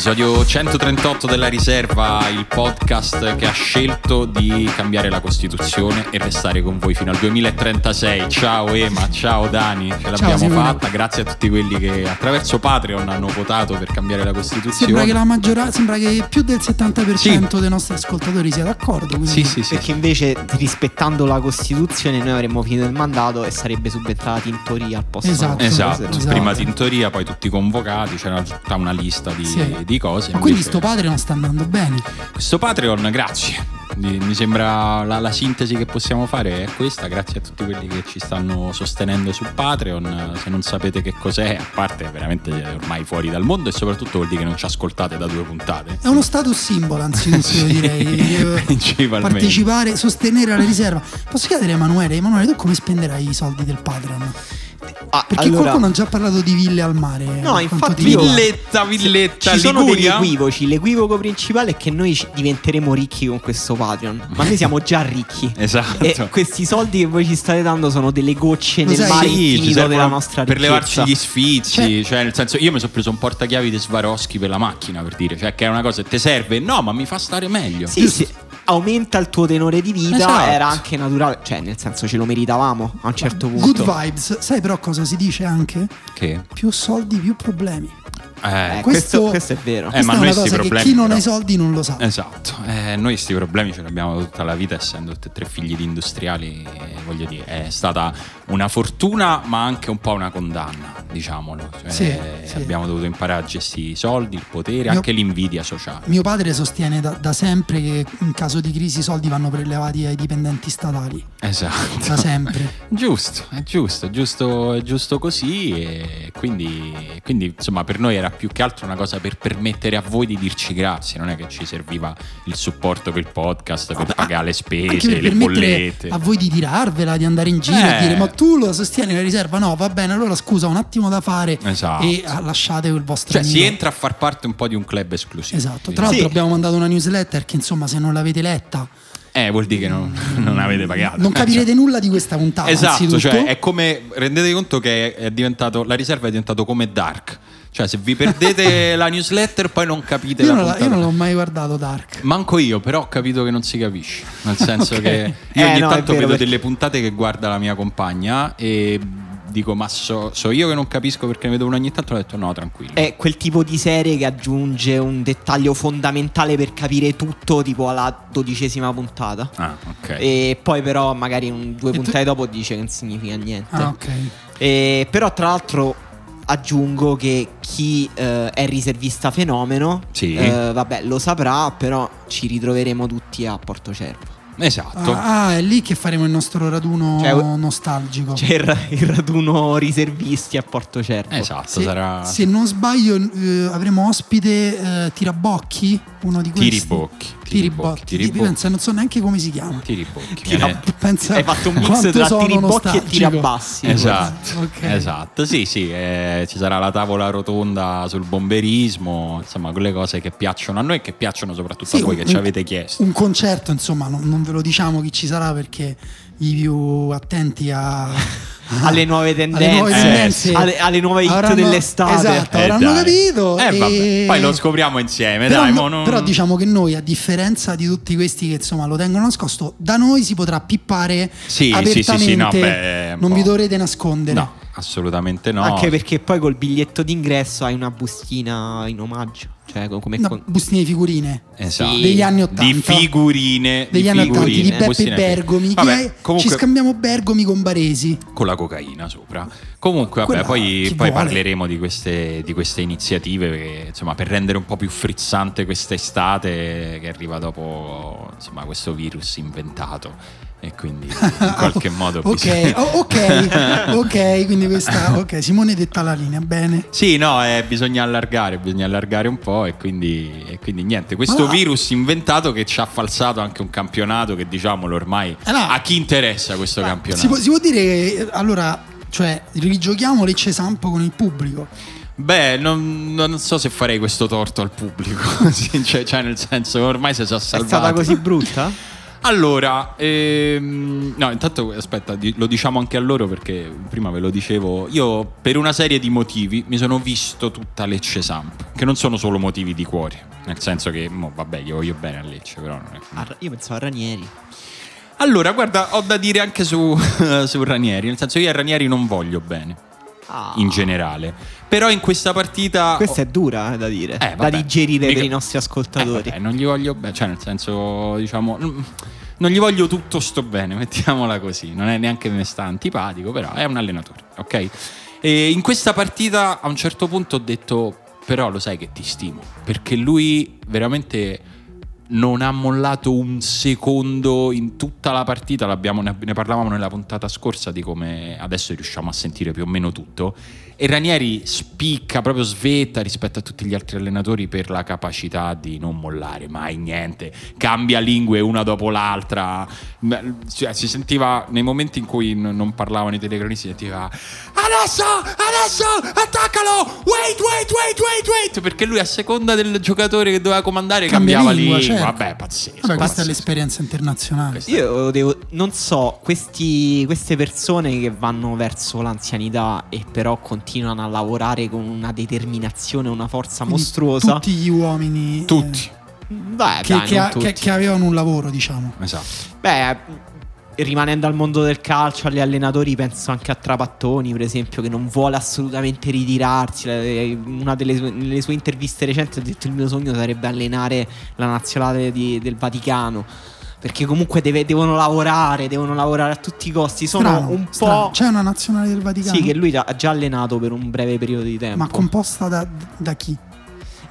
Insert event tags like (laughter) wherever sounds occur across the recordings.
Episodio 138 della riserva, il podcast che ha scelto di cambiare la Costituzione e restare con voi fino al 2036. Ciao Ema, ciao Dani, ce l'abbiamo Simone. fatta. Grazie a tutti quelli che attraverso Patreon hanno votato per cambiare la Costituzione. Sembra che la maggioranza, sembra che più del 70% dei nostri ascoltatori sia d'accordo. Quindi Sì, sì, sì. Perché invece rispettando la Costituzione noi avremmo finito il mandato e sarebbe subentrata Tintoria al posto Esatto. Esatto, Esatto. prima Tintoria, poi tutti convocati, c'era tutta una lista di, Sì. Di cose. Ma quindi sto padre non sta andando bene. Questo Patreon, grazie. Mi sembra la, la sintesi che possiamo fare è questa. Grazie a tutti quelli che ci stanno sostenendo su Patreon. Se non sapete che cos'è, a parte veramente ormai fuori dal mondo e soprattutto vuol dire che non ci ascoltate da due puntate. È uno status symbol, anzitutto, (laughs) io direi. Principalmente. Partecipare, sostenere la riserva. Posso chiedere a Emanuele, Emanuele, tu come spenderai i soldi del Patreon? Ah, Perché allora, qualcuno ha già parlato di ville al mare. No, per infatti. Villetta, villetta, ci sono degli Liguria. equivoci. L'equivoco principale è che noi diventeremo ricchi con questo Patreon. Ma noi siamo già ricchi. (laughs) Esatto. E questi soldi che voi ci state dando sono delle gocce Lo nel sai, mare Sì, della nostra per ricchezza. levarci gli sfizi, Cioè- cioè, nel senso io mi sono preso un portachiavi di Swarovski per la macchina per dire, cioè che è una cosa che ti serve, no, ma mi fa stare meglio. Sì, sì, aumenta il tuo tenore di vita. Esatto. Era anche naturale. Cioè, nel senso, ce lo meritavamo a un certo punto. Good vibes. Sai però cosa si dice anche? Che? Più soldi, più problemi. Eh, questo- questo, questo è vero. Eh, ma è noi sti problemi, chi non però- ha i soldi non lo sa. Esatto, eh, noi questi problemi ce li abbiamo tutta la vita essendo tutti e tre figli di industriali, eh, voglio dire, è stata una fortuna ma anche un po' una condanna, diciamolo. Cioè, Sì, sì. Abbiamo dovuto imparare a gestire i soldi, il potere, Mio- anche l'invidia sociale. Mio padre sostiene da, da sempre che in caso di crisi i soldi vanno prelevati ai dipendenti statali. Esatto. Da sempre. (laughs) Giusto, è giusto, è giusto, è giusto così e quindi, quindi insomma per noi era più che altro una cosa per permettere a voi di dirci grazie, non è che ci serviva il supporto per il podcast, per pagare le spese, le bollette. a voi di tirarvela, di andare in giro Eh. e dire ma tu lo sostieni la riserva? No, va bene, allora scusa, un attimo da fare Esatto. e ah, lasciate il vostro Cioè si amico. entra a far parte un po' di un club esclusivo. Esatto, tra l'altro Sì. abbiamo mandato una newsletter che insomma se non l'avete letta Eh, vuol dire che non, non avete pagato. non capirete nulla di questa puntata. Esatto, cioè è come rendete conto che è diventato la riserva è diventato come Dark. Cioè se vi perdete (laughs) la newsletter poi non capite io, la non io non l'ho mai guardato Dark. Manco io, però ho capito che non si capisce. Nel senso Ok. che io Eh, ogni no, tanto vedo perché- delle puntate che guarda la mia compagna e dico, ma so, so io che non capisco perché ne vedo una ogni tanto. Ho detto, no, tranquillo. È quel tipo di serie che aggiunge un dettaglio fondamentale per capire tutto, tipo alla dodicesima puntata. Ah, ok. E poi, però, magari un- due E tu- puntate dopo dice che non significa niente. Ah, ok. E- però, tra l'altro, aggiungo che chi eh, è riservista fenomeno, Sì. eh, vabbè, lo saprà, però ci ritroveremo tutti a Porto Cervo. Esatto. Ah, ah, è lì che faremo il nostro raduno Cioè, nostalgico. C'è il, il raduno riservisti a Porto Cervo. Esatto, se, sarà se non sbaglio, eh, avremo ospite eh, Tirabocchi, uno di questi. Tiribocchi. Tiribocchi. Tiribocchi. Pensa, non so neanche come si chiama. Tiribocchi. Tira- Viene- Pensa Hai fatto un mix tra tiribocchi e tirabassi. Esatto, Ok. esatto, sì, sì, eh, ci sarà la tavola rotonda sul bomberismo, insomma, quelle cose che piacciono a noi e che piacciono soprattutto Sì, a voi un- che ci avete chiesto. Un concerto, insomma, non, non ve lo diciamo chi ci sarà perché i più attenti a, (laughs) alle nuove tendenze, alle nuove, Eh, tendenze alle, alle nuove hit avranno- dell'estate. Esatto, Eh, avranno dai. capito. Eh, e- vabbè, poi lo scopriamo insieme, Però, dai, no- mo non- però diciamo che noi, a differenza di tutti questi che insomma lo tengono nascosto, da noi si potrà pippare Sì, sì, apertamente. sì, sì, no, beh, un non vi dovrete nascondere. No, assolutamente no. Anche perché poi col biglietto d'ingresso hai una bustina in omaggio. Cioè, co- come No, con- bustine di figurine. Esatto. Sì. Degli anni 80. Di figurine. Degli di anni 80 figurine, di Beppe bustine- Bergomi. Vabbè, comunque, Ci scambiamo Bergomi con Baresi. con la cocaina sopra. Comunque, vabbè, poi, poi parleremo di queste, di queste iniziative perché, insomma, per rendere un po' più frizzante quest'estate che arriva dopo insomma, questo virus inventato. E quindi in (laughs) qualche modo Ok, bisogna- oh, ok, (laughs) ok, quindi questa. Ok, Simone detta la linea, bene. Sì, no, eh, bisogna allargare, bisogna allargare un po' e quindi, e quindi niente. Questo Ma- virus inventato che ci ha falsato anche un campionato che diciamolo ormai Eh no. a chi interessa questo campionato. Si può, si può dire che eh, allora, cioè, rigiochiamo Lecce Sampo con il pubblico. Beh, non, non so se farei questo torto al pubblico, (laughs) cioè, cioè, nel senso ormai si È salvati. stata così brutta? (laughs) Allora, ehm, no, intanto aspetta, lo diciamo anche a loro perché prima ve lo dicevo. Io per una serie di motivi mi sono visto tutta Lecce Samp, che non sono solo motivi di cuore, nel senso che, mo, vabbè, io voglio bene a Lecce, però non è. Ah, io pensavo a Ranieri. Allora, guarda, ho da dire anche su, (laughs) su Ranieri, nel senso io a Ranieri non voglio bene. Ah. In generale, però in questa partita Questa è dura eh, da dire, Eh, da digerire Mica- per i nostri ascoltatori. Eh, vabbè, non gli voglio bene, cioè nel senso, diciamo, non gli voglio tutto sto bene, (laughs) mettiamola così. Non è neanche me sta antipatico, però è un allenatore, ok? E in questa partita a un certo punto ho detto, però lo sai che ti stimo, perché lui veramente non ha mollato un secondo in tutta la partita, ne parlavamo nella puntata scorsa di come adesso riusciamo a sentire più o meno tutto. E Ranieri spicca, proprio svetta rispetto a tutti gli altri allenatori per la capacità di non mollare mai niente, cambia lingue una dopo l'altra. Cioè, si sentiva nei momenti in cui n- non parlavano i telecronisti, si sentiva adesso, adesso, attaccalo, wait, wait, wait, wait, wait, perché lui a seconda del giocatore che doveva comandare Cambia cambiava lingua, lingua. certo. Vabbè, pazzesco. Vabbè, questa è pazzesco. l'esperienza internazionale. Io devo, non so, questi- queste persone che vanno verso l'anzianità e però continuano a lavorare con una determinazione, una forza Quindi mostruosa. Tutti gli uomini eh, Tutti. Beh, che, dai, che tutti. che- che avevano un lavoro, diciamo. Esatto. Beh, rimanendo al mondo del calcio, agli allenatori, penso anche a Trapattoni, per esempio, che non vuole assolutamente ritirarsi. Eh, Una delle sue, nelle sue interviste recenti ha detto il mio sogno sarebbe allenare la nazionale di- del Vaticano. Perché comunque deve- devono lavorare, devono lavorare a tutti i costi. Sono Strano, un strano. po'. C'è una nazionale del Vaticano? Sì, che lui ha già allenato per un breve periodo di tempo. Ma composta da, da chi?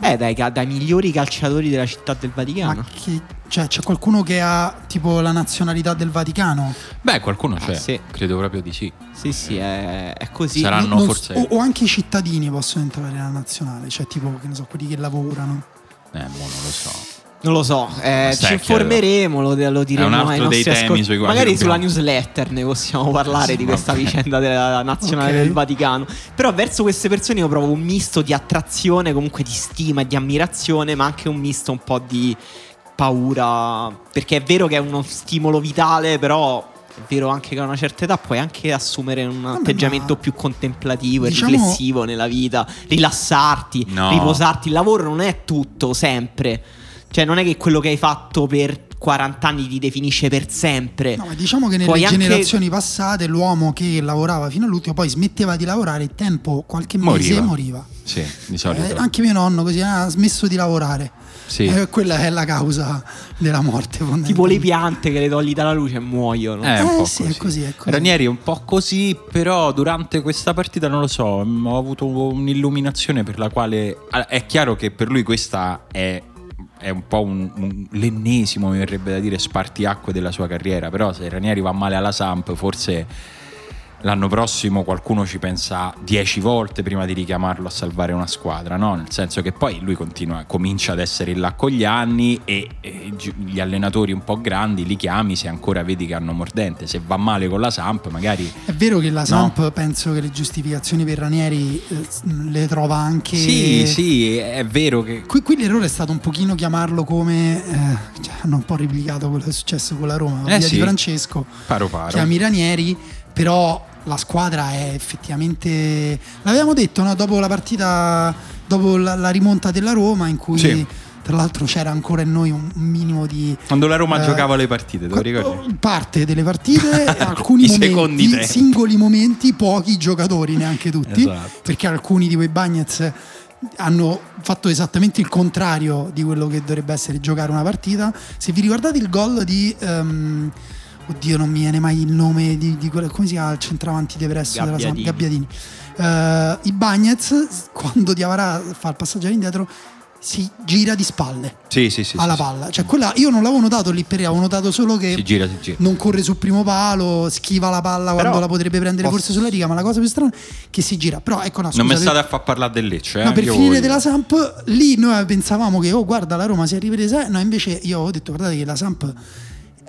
Eh, dai, dai migliori calciatori della città del Vaticano. Ma chi- cioè, c'è qualcuno che ha tipo la nazionalità del Vaticano? Beh, qualcuno c'è. sì. Credo proprio di sì. Sì, sì, è, è così. Hanno Non- non- forse- o, o anche i cittadini possono entrare nella nazionale, cioè tipo, che ne so, quelli che lavorano. Eh, mo non lo so. Non lo so, eh, ci informeremo, lo, lo diremo ai dei nostri temi ascoltatori. sui quali Magari sulla newsletter ne possiamo parlare Sì, di questa vabbè. vicenda della nazionale Ok. del Vaticano. Però verso queste persone io provo un misto di attrazione, comunque di stima e di ammirazione, ma anche un misto un po' di paura. Perché è vero che è uno stimolo vitale, però è vero anche che a una certa età puoi anche assumere un atteggiamento ma- più contemplativo e diciamo- riflessivo nella vita, rilassarti, No. riposarti. Il lavoro non è tutto sempre. Cioè, non è che quello che hai fatto per 40 anni ti definisce per sempre. No, ma diciamo che nelle anche- generazioni passate l'uomo che lavorava fino all'ultimo poi smetteva di lavorare il tempo, qualche mese Moriva. moriva. Sì, di solito. Eh, anche mio nonno così ah, ha smesso di lavorare. Sì. Eh, quella è la causa della morte. Tipo le piante che le togli dalla luce e muoiono. Eh, un Eh, po' sì, è così. così, è così. Ranieri è un po' così, però durante questa partita non lo so, ho avuto un'illuminazione per la quale ah, è chiaro che per lui questa è, è un po' un, un- l'ennesimo, mi verrebbe da dire, spartiacque della sua carriera, però se Ranieri va male alla Samp forse l'anno prossimo qualcuno ci pensa dieci volte prima di richiamarlo a salvare una squadra, no? Nel senso che poi lui continua, comincia ad essere là con gli anni e, e gli allenatori un po' grandi li chiami se ancora vedi che hanno mordente. Se va male con la Samp, magari. È vero che la Samp penso che le giustificazioni per Ranieri eh, le trova anche. Sì, sì, è vero che. Qui, qui l'errore è stato un pochino chiamarlo come. eh, cioè, hanno un po' replicato quello che è successo con la Roma, Eh via sì. di Francesco. Paro paro. Chiami Ranieri, però la squadra è effettivamente. L'avevamo detto no? dopo la partita, dopo la, la rimonta della Roma, in cui. Sì. Tra l'altro c'era ancora in noi un minimo di Quando la Roma Eh, giocava le partite, te lo ricordi? Parte delle partite, (laughs) alcuni I secondi momenti, tempi. singoli momenti, pochi giocatori, neanche tutti, Esatto. perché alcuni di quei Bagnets hanno fatto esattamente il contrario di quello che dovrebbe essere giocare una partita. Se vi ricordate il gol di ehm, oddio, non mi viene mai il nome di, di quello, come si chiama il centravanti depresso della Samp? Gabbiadini. Gabbiadini. Eh, I Bagnets, quando Diavara fa il passaggio all'indietro, si gira di spalle Sì, sì, sì. alla palla. Cioè, quella io non l'avevo notato lì per lì, avevo notato solo che Si gira, si gira. non corre sul primo palo, schiva la palla Però quando la potrebbe prendere posso- forse sulla riga, ma la cosa più strana è che si gira. Però ecco, no, Non mi scusa, state per- a far parlare del Lecce, eh? No, per Io finire voglio- della Samp, lì noi pensavamo che, oh, guarda, la Roma si è ripresa. No, invece io ho detto, guardate che la Samp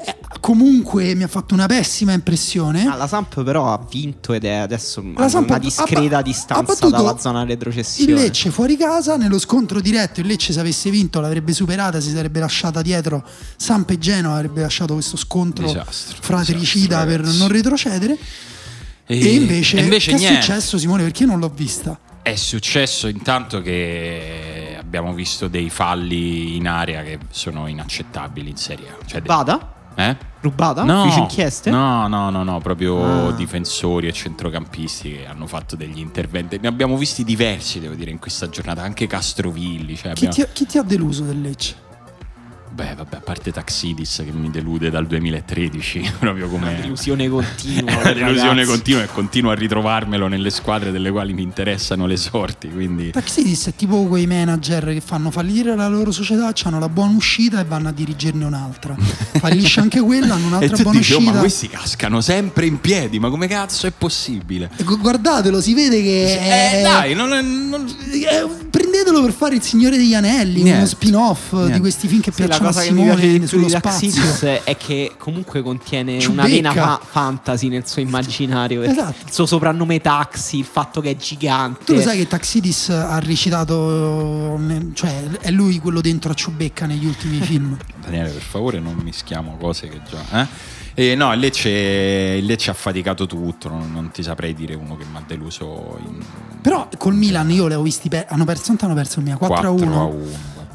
eh, comunque mi ha fatto una pessima impressione. Ah, la Samp però ha vinto ed è adesso La a Samp una discreta ha- distanza dalla zona Il retrocessione. Lecce fuori casa, nello scontro diretto, il Lecce se avesse vinto l'avrebbe superata, si sarebbe lasciata dietro. Samp e Genoa avrebbe lasciato questo scontro Disastro, fratricida disastro, per ragazzi. non retrocedere. E, E- invece, e invece che niente. è successo Simone? Perché io non l'ho vista. È successo intanto che abbiamo visto dei falli in area che sono inaccettabili in Serie A. Cioè, de- Vada? Eh? Rubata? No, Ufficio inchieste? no, no, no, no, proprio Ah. difensori e centrocampisti che hanno fatto degli interventi. Ne abbiamo visti diversi, devo dire, in questa giornata, anche Castrovilli. Cioè Chi abbiamo- ti, ha, chi ti ha deluso del Lecce? Beh, vabbè, a parte Taxidis che mi delude dal 2013, (laughs) proprio Una come delusione continua. (laughs) È una delusione continua e continuo a ritrovarmelo nelle squadre delle quali mi interessano le sorti. Quindi Taxidis è tipo quei manager che fanno fallire la loro società, hanno la buona uscita e vanno a dirigerne un'altra. Fallisce anche quella, hanno un'altra (laughs) buona dici, oh, uscita. ma questi cascano sempre in piedi, ma come cazzo è possibile? E gu- Guardatelo, si vede che è, Eh dai, non è- non- è- prendetelo per fare il Signore degli Anelli, Niente. uno spin-off Niente. di questi film che piacciono cosa che mi piace sullo. Taxidis (laughs) è che comunque contiene una Ciubecca. vena fa- fantasy nel suo immaginario. Esatto. Il suo soprannome Taxi, il fatto che è gigante. Tu lo sai che Taxidis ha recitato, cioè è lui quello dentro a Ciubecca negli ultimi (laughs) film. Daniele, per favore, non mischiamo cose che già. Eh? E no, il Lecce, ha faticato tutto. Non, non ti saprei dire uno che mi ha deluso in Però col Milan io le ho visti, per- hanno perso, tanto hanno perso il mio 4 a 1. 4 a 1.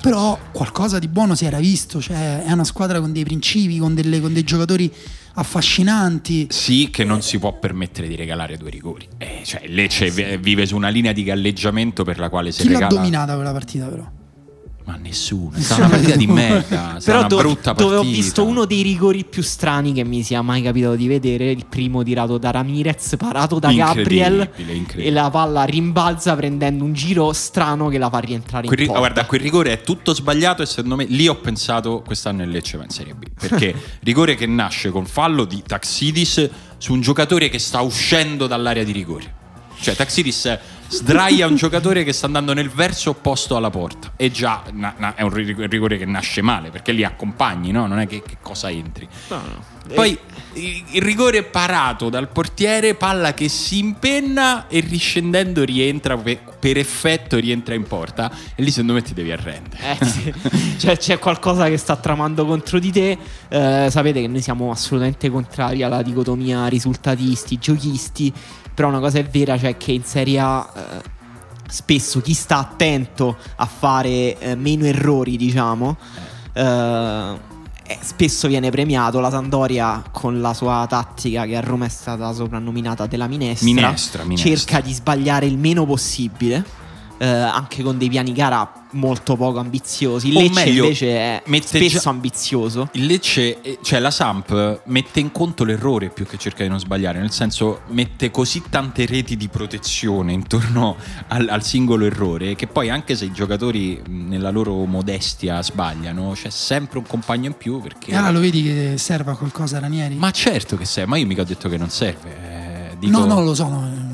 Però qualcosa di buono si era visto, cioè è una squadra con dei principi, con, delle- con dei giocatori affascinanti. Sì, che non si può permettere di regalare due rigori. Eh, cioè, Lecce vi- vive su una linea di galleggiamento per la quale se Chi l'ha regala. dominata quella partita però? Ma nessuno. È stata una partita di merda. (laughs) È Però una do- brutta dove partita. ho visto uno dei rigori più strani che mi sia mai capitato di vedere, il primo tirato da Ramirez, parato da Gabriel Incredibile, incredibile. e la palla rimbalza prendendo un giro strano che la fa rientrare Quel in porta. guarda, quel rigore è tutto sbagliato e secondo me lì ho pensato quest'anno il Lecce va in Serie B. Perché (laughs) rigore che nasce con fallo di Taxidis su un giocatore che sta uscendo dall'area di rigore. Cioè Taxidis sdraia un giocatore che sta andando nel verso opposto alla porta. E già na- na- è un ri- rigore che nasce male perché lì accompagni, no? Non è che, che cosa entri. No, no. Poi il il rigore parato dal portiere, palla che si impenna e riscendendo rientra per, per effetto rientra in porta e lì secondo me ti devi arrendere. Eh, sì. (laughs) cioè, c'è qualcosa che sta tramando contro di te. Eh, sapete che noi siamo assolutamente contrari alla dicotomia risultatisti, giochisti. Però una cosa è vera, cioè che in Serie A eh, spesso chi sta attento a fare eh, meno errori, diciamo, eh, eh, spesso viene premiato. La Sandoria, con la sua tattica, che a Roma è stata soprannominata della minestra, Minestra, minestra. cerca di sbagliare il meno possibile. Eh, anche con dei piani gara molto poco ambiziosi. Il O Lecce meglio, invece è mette spesso già- ambizioso. Il Lecce, eh, cioè la Samp, mette in conto l'errore più che cerca di non sbagliare, nel senso mette così tante reti di protezione intorno al, al singolo errore che poi anche se i giocatori nella loro modestia sbagliano, c'è sempre un compagno in più perché... E allora lo vedi che serve a qualcosa Ranieri? Ma certo che serve, ma io mica ho detto che non serve. eh, dico- no, no, lo so. no,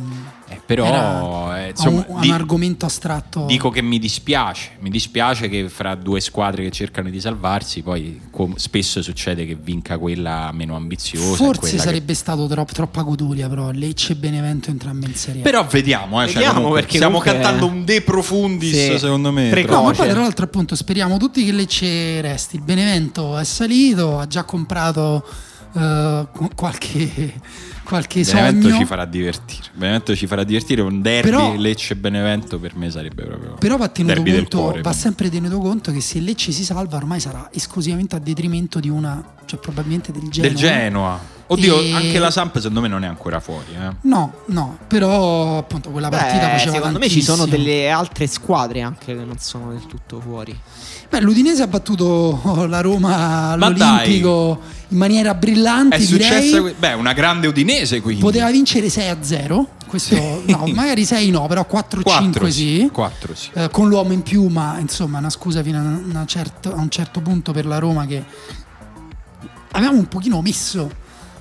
eh, però, eh, insomma, un, un di- argomento astratto. dico che mi dispiace. Mi dispiace che fra due squadre che cercano di salvarsi, poi com- spesso succede che vinca quella meno ambiziosa. Forse quella che- sarebbe stato troppo, troppa goduria, però Lecce e Benevento entrambi in Serie A. Però vediamo, eh, cioè, Vediamo, comunque, perché stiamo comunque- cantando un De Profundis, Sì. secondo me. Precoce. No, ma poi tra l'altro appunto speriamo tutti che Lecce resti. Il Benevento è salito, ha già comprato eh, qualche, qualche Benevento sogno. ci farà divertire. Benevento ci farà divertire. Un derby Però- Lecce Benevento per me sarebbe proprio. Però va tenuto conto, cuore, va sempre tenuto conto che se Lecce si salva ormai sarà esclusivamente a detrimento di una, cioè probabilmente del Genoa. Del Genoa. Oddio, E- anche la Samp secondo me non è ancora fuori. Eh. No, no, però appunto quella partita Beh, faceva secondo me ci sono tantissimo. delle altre squadre anche che non sono del tutto fuori. Beh, l'Udinese ha battuto la Roma Ma all'Olimpico in maniera brillante, È successa. Beh, una grande Udinese quindi. Poteva vincere 6 a 0. Questo, no, magari 6 no, però 4 5 4 sì. 4 sì. Eh, con l'uomo in più, ma insomma, una scusa fino a, una certa- a un certo punto per la Roma che avevamo un pochino omesso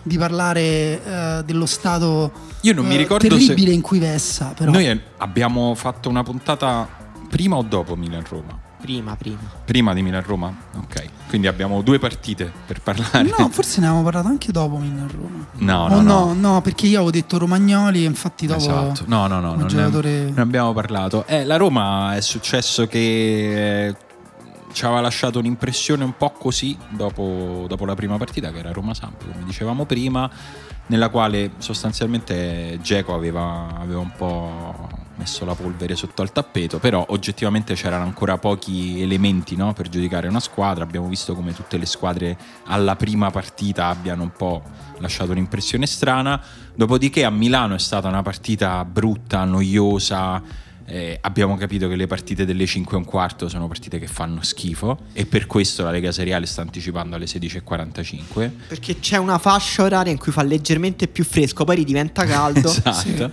di parlare eh, dello stato Io non mi eh, ricordo terribile se- in cui vessa. Però. Noi abbiamo fatto una puntata prima o dopo Milan-Roma. Prima, prima. Prima di Milan-Roma? Ok. Quindi abbiamo due partite per parlare. No, forse ne avevamo parlato anche dopo Milan-Roma. No, Oh, no, no. no, no, perché io avevo detto Romagnoli e infatti dopo... Esatto. No, no, no, non ne, giocatore- non abbiamo parlato. Eh, la Roma è successo che eh, ci aveva lasciato un'impressione un po' così dopo, dopo la prima partita, che era Roma-Samp, come dicevamo prima, nella quale sostanzialmente Geco aveva, aveva un po' messo la polvere sotto al tappeto, però oggettivamente c'erano ancora pochi elementi no, per giudicare una squadra. Abbiamo visto come tutte le squadre alla prima partita abbiano un po' lasciato un'impressione strana. Dopodiché a Milano è stata una partita brutta, noiosa. eh, abbiamo capito che le partite delle 5 e un quarto sono partite che fanno schifo e per questo la Lega Seriale sta anticipando alle 16.45. Perché c'è una fascia oraria in cui fa leggermente più fresco, poi ridiventa caldo. (laughs) esatto.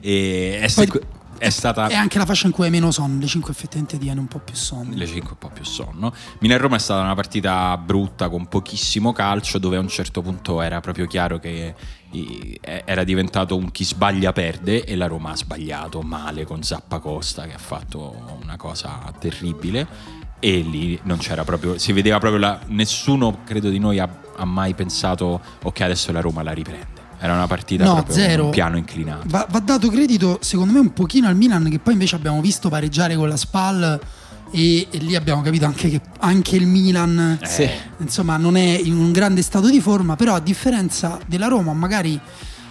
E è, Poi- è stata È anche la fascia in cui hai meno sonno, le 5 effettivamente ti viene un po' più sonno. le 5 un po' più sonno. Milan-Roma è stata una partita brutta con pochissimo calcio dove a un certo punto era proprio chiaro che era diventato un chi sbaglia perde e la Roma ha sbagliato male con Zappacosta che ha fatto una cosa terribile e lì non c'era proprio si vedeva proprio la, nessuno credo di noi ha, ha mai pensato ok adesso la Roma la riprende era una partita No, zero. un piano inclinato Va, va dato credito, secondo me, un pochino al Milan, che poi invece abbiamo visto pareggiare con la Spal. E, e lì abbiamo capito anche che anche il Milan Eh, insomma non è in un grande stato di forma però a differenza della Roma magari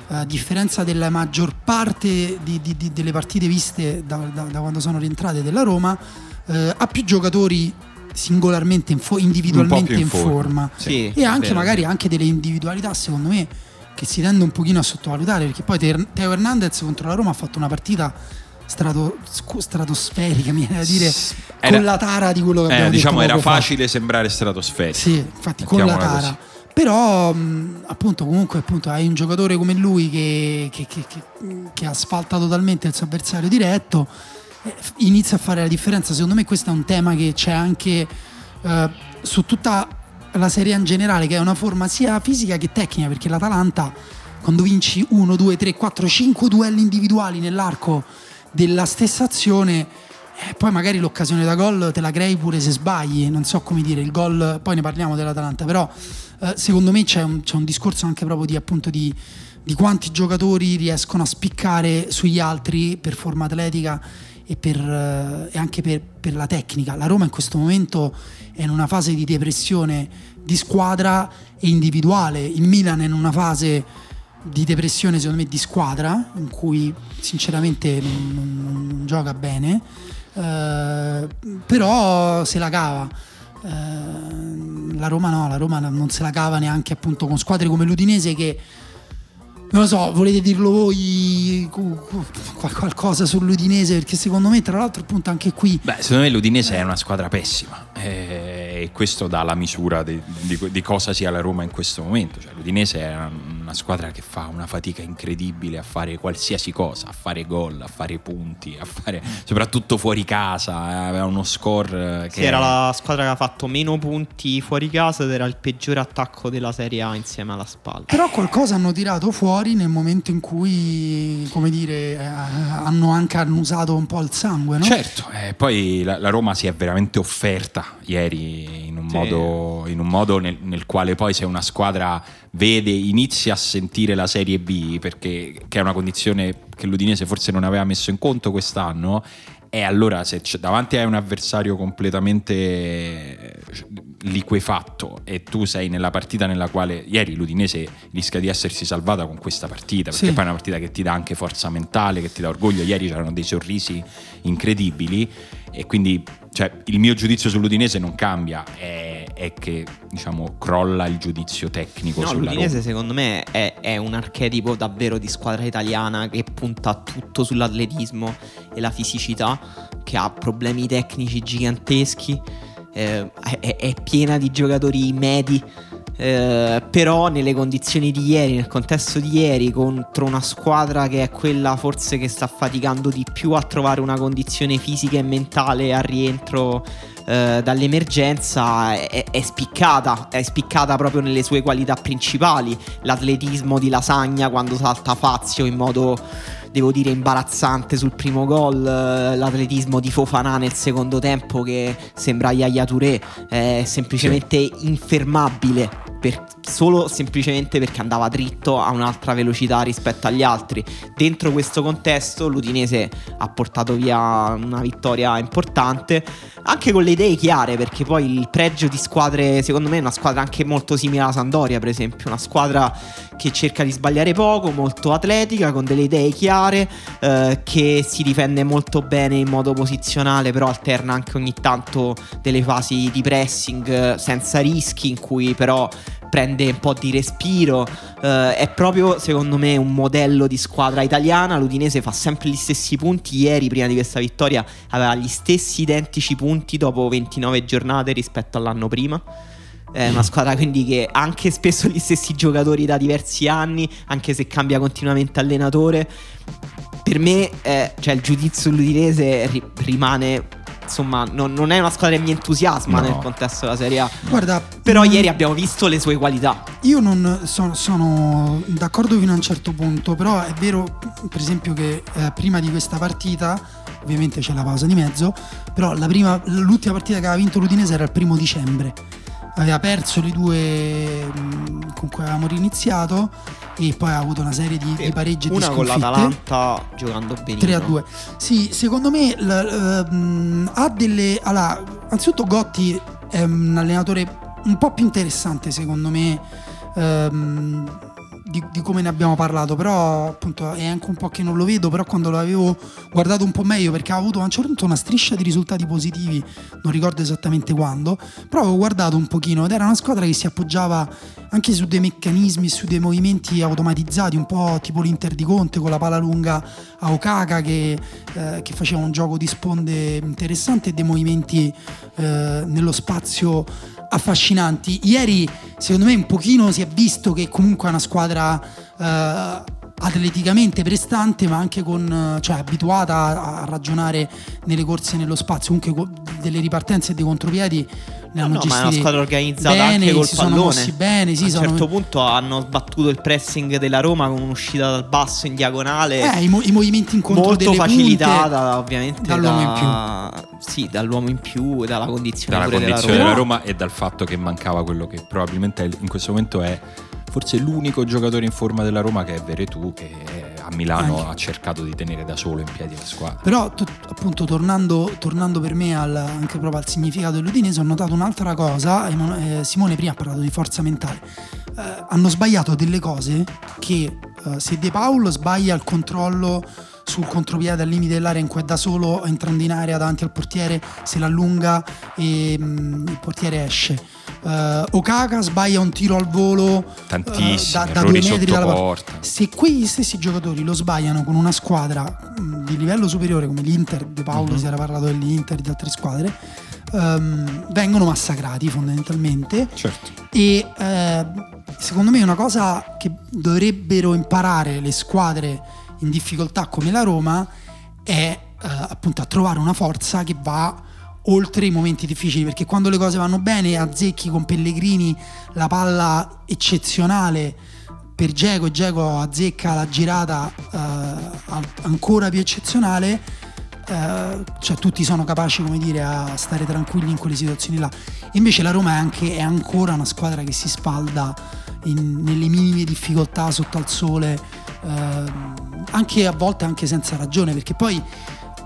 eh, a differenza della maggior parte di- di- di- delle partite viste da, da- da quando sono rientrate della Roma eh, ha più giocatori singolarmente in fo- individualmente in in forma. forma, Sì, e anche vero. magari anche delle individualità secondo me che si tende un pochino a sottovalutare perché poi Teo Hernandez contro la Roma ha fatto una partita strato- stratosferica (laughs) mi viene da dire Era- con la tara di quello che eh, abbiamo diciamo detto era poco fa. facile sembrare stratosferico Sì, infatti con la tara. così. Però mh, appunto comunque appunto, hai un giocatore come lui che, che- che- che- asfalta totalmente il suo avversario diretto, eh, inizia a fare la differenza. Secondo me questo è un tema che c'è anche eh, su tutta la Serie A in generale, che è una forma sia fisica che tecnica, perché l'Atalanta quando vinci 1, 2, 3, 4, 5 duelli individuali nell'arco della stessa azione eh, poi magari l'occasione da gol te la crei pure se sbagli, non so come dire, il gol, poi ne parliamo dell'Atalanta, però eh, secondo me c'è un, c'è un discorso anche proprio di, appunto, di, di quanti giocatori riescono a spiccare sugli altri per forma atletica e, per, eh, e anche per, per la tecnica. La Roma in questo momento è in una fase di depressione di squadra e individuale, il Milan è in una fase di depressione secondo me di squadra in cui sinceramente non, non- non gioca bene. Eh, però se la cava. Eh, la Roma no la Roma non se la cava neanche appunto con squadre come l'Udinese che non lo so, volete dirlo voi qualcosa sull'Udinese? Perché secondo me, tra l'altro, appunto, anche qui Beh, secondo me l'Udinese è una squadra pessima eh, e questo dà la misura di, di- di cosa sia la Roma in questo momento. Cioè, L'Udinese è una squadra che fa una fatica incredibile a fare qualsiasi cosa, a fare gol, a fare punti, a fare soprattutto fuori casa. eh, Aveva uno score eh, che Sì, era la squadra che ha fatto meno punti fuori casa ed era il peggiore attacco della Serie A insieme alla spalla. Però qualcosa hanno tirato fuori nel momento in cui, come dire, eh, hanno anche annusato un po' il sangue, no? Certo, eh, poi la, la Roma si è veramente offerta ieri in un Sì. modo, in un modo nel, nel quale poi se una squadra vede, inizia a sentire la Serie B, perché che è una condizione che l'Udinese forse non aveva messo in conto quest'anno, e allora se c'è- davanti a un avversario completamente eh, liquefatto e tu sei nella partita nella quale ieri l'Udinese rischia di essersi salvata con questa partita, perché Sì. poi è una partita che ti dà anche forza mentale, che ti dà orgoglio. Ieri c'erano dei sorrisi incredibili e quindi cioè, il mio giudizio sull'Udinese non cambia, è, è che diciamo crolla il giudizio tecnico No, sulla l'Udinese Roma. secondo me è, è un archetipo davvero di squadra italiana che punta tutto sull'atletismo e la fisicità, che ha problemi tecnici giganteschi, eh, è, è piena di giocatori medi. eh, però nelle condizioni di ieri, nel contesto di ieri, contro una squadra che è quella forse che sta faticando di più a trovare una condizione fisica e mentale al rientro eh, dall'emergenza, è, è spiccata, è spiccata proprio nelle sue qualità principali. L'atletismo di Lasagna quando salta Fazio in modo devo dire imbarazzante sul primo gol, eh, l'atletismo di Fofana nel secondo tempo che sembra Yaya Touré, è semplicemente infermabile per, solo semplicemente perché andava dritto a un'altra velocità rispetto agli altri. Dentro questo contesto l'Udinese ha portato via una vittoria importante, anche con le idee chiare, perché poi il pregio di squadre, secondo me è una squadra anche molto simile alla Sandoria, per esempio, una squadra che cerca di sbagliare poco, molto atletica, con delle idee chiare, eh, che si difende molto bene in modo posizionale, però alterna anche ogni tanto delle fasi di pressing eh, senza rischi, in cui però prende un po' di respiro. Uh, è proprio, secondo me, un modello di squadra italiana. L'Udinese fa sempre gli stessi punti. Ieri, prima di questa vittoria, aveva gli stessi identici punti dopo 29 giornate rispetto all'anno prima. È una squadra quindi che anche spesso gli stessi giocatori da diversi anni, anche se cambia continuamente allenatore. Per me, eh, cioè, il giudizio sull'Udinese ri- rimane insomma, non, non, è una squadra che mi entusiasma no. nel contesto della Serie A. Guarda, però mh, mm, ieri abbiamo visto le sue qualità. Io non so, sono d'accordo fino a un certo punto, però è vero, per esempio, che eh, prima di questa partita, ovviamente c'è la pausa di mezzo, però prima, l'ultima partita che aveva vinto l'Udinese era il primo dicembre aveva perso le due con cui avevamo riniziato e poi ha avuto una serie di, di pareggi una di con l'Atalanta giocando benissimo 3 a 2 sì secondo me l, um, ha delle allora anzitutto Gotti è un allenatore un po' più interessante secondo me um, di, di, come ne abbiamo parlato, però appunto è anche un po' che non lo vedo, però quando l'avevo guardato un po' meglio perché avevo avuto a un certo punto una striscia di risultati positivi, non ricordo esattamente quando, però avevo guardato un pochino ed era una squadra che si appoggiava anche su dei meccanismi, su dei movimenti automatizzati, un po' tipo l'Inter di Conte con la palla lunga a Okaka che, eh, che faceva un gioco di sponde interessante e dei movimenti eh, nello spazio affascinanti. Ieri, secondo me, un pochino si è visto che comunque è una squadra eh, atleticamente prestante, ma anche con, cioè, abituata a, ragionare nelle corse nello spazio, comunque delle ripartenze e dei contropiedi ne hanno no, ma è una squadra organizzata bene, anche col si pallone. Sono bene, sì, a un sono... certo punto hanno sbattuto il pressing della Roma con un'uscita dal basso in diagonale. Eh, i, mo- i movimenti in controllo molto facilitata ovviamente dall'uomo da... in più. Sì, dall'uomo in più, dalla condizione, dalla condizione della, Roma. della Roma e dal fatto che mancava quello che probabilmente in questo momento è forse l'unico giocatore in forma della Roma che è Veretù che a Milano Anche. ha cercato di tenere da solo in piedi la squadra. Però t- appunto tornando, tornando, per me al, anche proprio al significato dell'Udinese ho notato un'altra cosa, eh, Simone prima ha parlato di forza mentale, eh, hanno sbagliato delle cose che eh, se De Paolo sbaglia il controllo sul contropiede al limite dell'area in cui è da solo entrando in area davanti al portiere se l'allunga e mh, mm, il portiere esce Uh, Okaka sbaglia un tiro al volo tantissimo uh, da, da due metri dalla porta. Se quegli stessi giocatori lo sbagliano con una squadra mh, di livello superiore come l'Inter, De Paolo mm-hmm. si era parlato dell'Inter e di altre squadre, um, vengono massacrati fondamentalmente. Certo. E uh, secondo me è una cosa che dovrebbero imparare le squadre in difficoltà come la Roma è appunto a trovare una forza che va oltre i momenti difficili, perché quando le cose vanno bene, azzecchi con Pellegrini la palla eccezionale per Geco e Geco azzecca la girata eh, ancora più eccezionale, eh, cioè tutti sono capaci come dire a stare tranquilli in quelle situazioni là. Invece la Roma è, anche, è ancora una squadra che si spalda in, nelle minime difficoltà sotto al sole, eh, anche a volte anche senza ragione, perché poi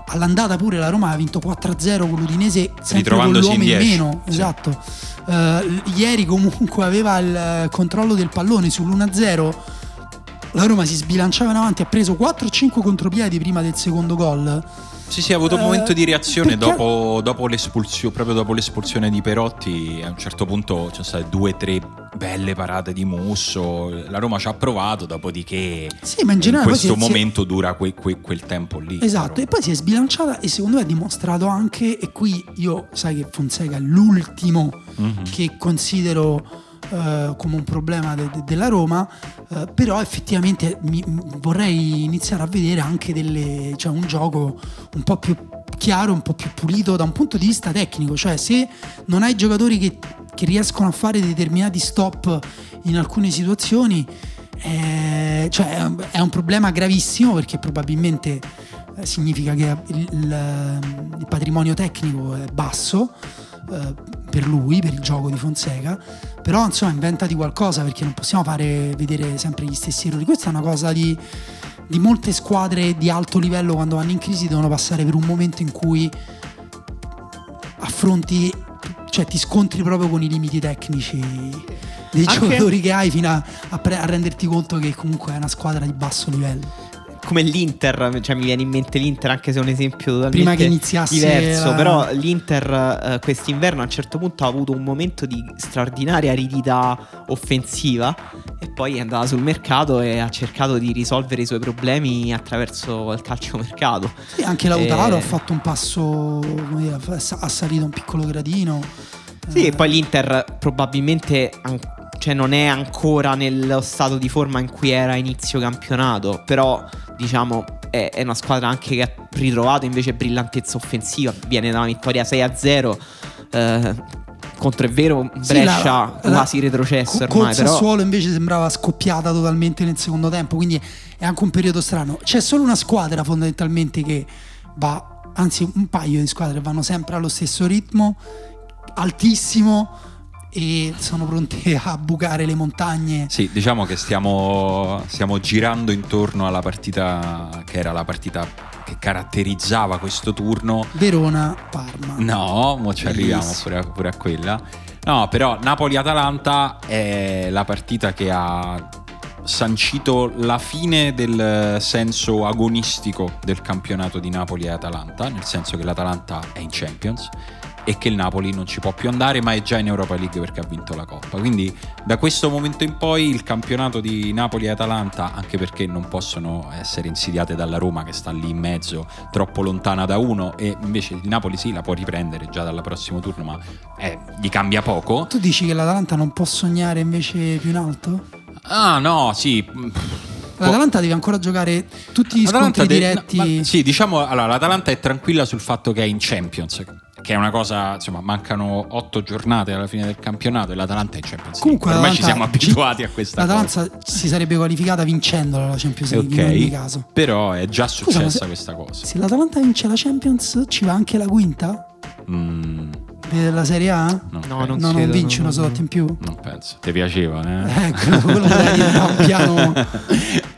all'andata pure la Roma ha vinto 4-0 con l'Udinese sempre con l'uomo in, in meno sì. esatto. Uh, ieri comunque aveva il controllo del pallone sull'1-0 la Roma si sbilanciava in avanti ha preso 4-5 contropiedi prima del secondo gol sì, sì, ha avuto un momento di reazione perché... dopo, dopo, l'espulsione, proprio dopo l'espulsione di Perotti. A un certo punto ci sono state due o tre belle parate di Musso. La Roma ci ha provato, dopodiché sì, ma in, generale in questo momento è... dura que, que, quel tempo lì. Esatto, e poi si è sbilanciata e secondo me ha dimostrato anche, e qui io sai che Fonseca è l'ultimo mm-hmm. che considero eh, come un problema de- de- della Roma, eh, però effettivamente mi- vorrei iniziare a vedere anche delle, cioè un gioco un po' più chiaro, un po' più pulito da un punto di vista tecnico, cioè se non hai giocatori che, che riescono a fare determinati stop in alcune situazioni, è, cioè, è un problema gravissimo perché probabilmente eh, significa che il, il, il, patrimonio tecnico è basso eh, per lui, per il gioco di Fonseca, però insomma inventati qualcosa perché non possiamo fare vedere sempre gli stessi errori. Questa è una cosa di, di molte squadre di alto livello quando vanno in crisi devono passare per un momento in cui affronti cioè ti scontri proprio con i limiti tecnici dei Anche... giocatori che hai fino a, a, pre- a renderti conto che comunque è una squadra di basso livello come l'Inter, cioè mi viene in mente l'Inter anche se è un esempio totalmente Prima che iniziasse diverso, la... però l'Inter uh, quest'inverno a un certo punto ha avuto un momento di straordinaria aridità offensiva e poi è andata sul mercato e ha cercato di risolvere i suoi problemi attraverso il calciomercato. Sì, anche Lautaro e... ha fatto un passo, ha salito un piccolo gradino. Sì, eh. e poi l'Inter probabilmente cioè non è ancora nello stato di forma in cui era inizio campionato, però diciamo è, è, una squadra anche che ha ritrovato invece brillantezza offensiva, viene da una vittoria 6-0. Eh, contro è vero Brescia sì, la, quasi retrocesso ormai col però Sassuolo invece sembrava scoppiata totalmente nel secondo tempo quindi è anche un periodo strano c'è solo una squadra fondamentalmente che va anzi un paio di squadre vanno sempre allo stesso ritmo altissimo e sono pronti (laughs) a bucare le montagne. Sì, diciamo che stiamo, stiamo girando intorno alla partita che era la partita che caratterizzava questo turno. Verona-Parma. No, mo ci arriviamo pure a, pure a quella. No, però Napoli-Atalanta è la partita che ha sancito la fine del senso agonistico del campionato di Napoli e Atalanta, nel senso che l'Atalanta è in Champions e che il Napoli non ci può più andare, ma è già in Europa League perché ha vinto la Coppa. Quindi da questo momento in poi il campionato di Napoli e Atalanta, anche perché non possono essere insidiate dalla Roma che sta lì in mezzo, troppo lontana da uno, e invece il Napoli sì la può riprendere già dal prossimo turno, ma eh, gli cambia poco. Tu dici che l'Atalanta non può sognare invece più in alto? Ah no, sì. L'Atalanta deve ancora giocare tutti gli scontri de- diretti. No, ma, sì, diciamo, allora, l'Atalanta è tranquilla sul fatto che è in Champions che è una cosa, insomma, mancano otto giornate alla fine del campionato e l'Atalanta è in Champions League. Comunque, Ormai ci siamo abituati a questa L'Atalanta cosa. si sarebbe qualificata vincendo la Champions League okay, in ogni caso. Però è già successa Scusa, questa cosa. Se l'Atalanta vince la Champions, ci va anche la quinta? Mm. Della Serie A? No, no non, no, non vince uno slot in più? Non penso. Ti piaceva, eh? (laughs) Ecco, quello (laughs) diventava un piano.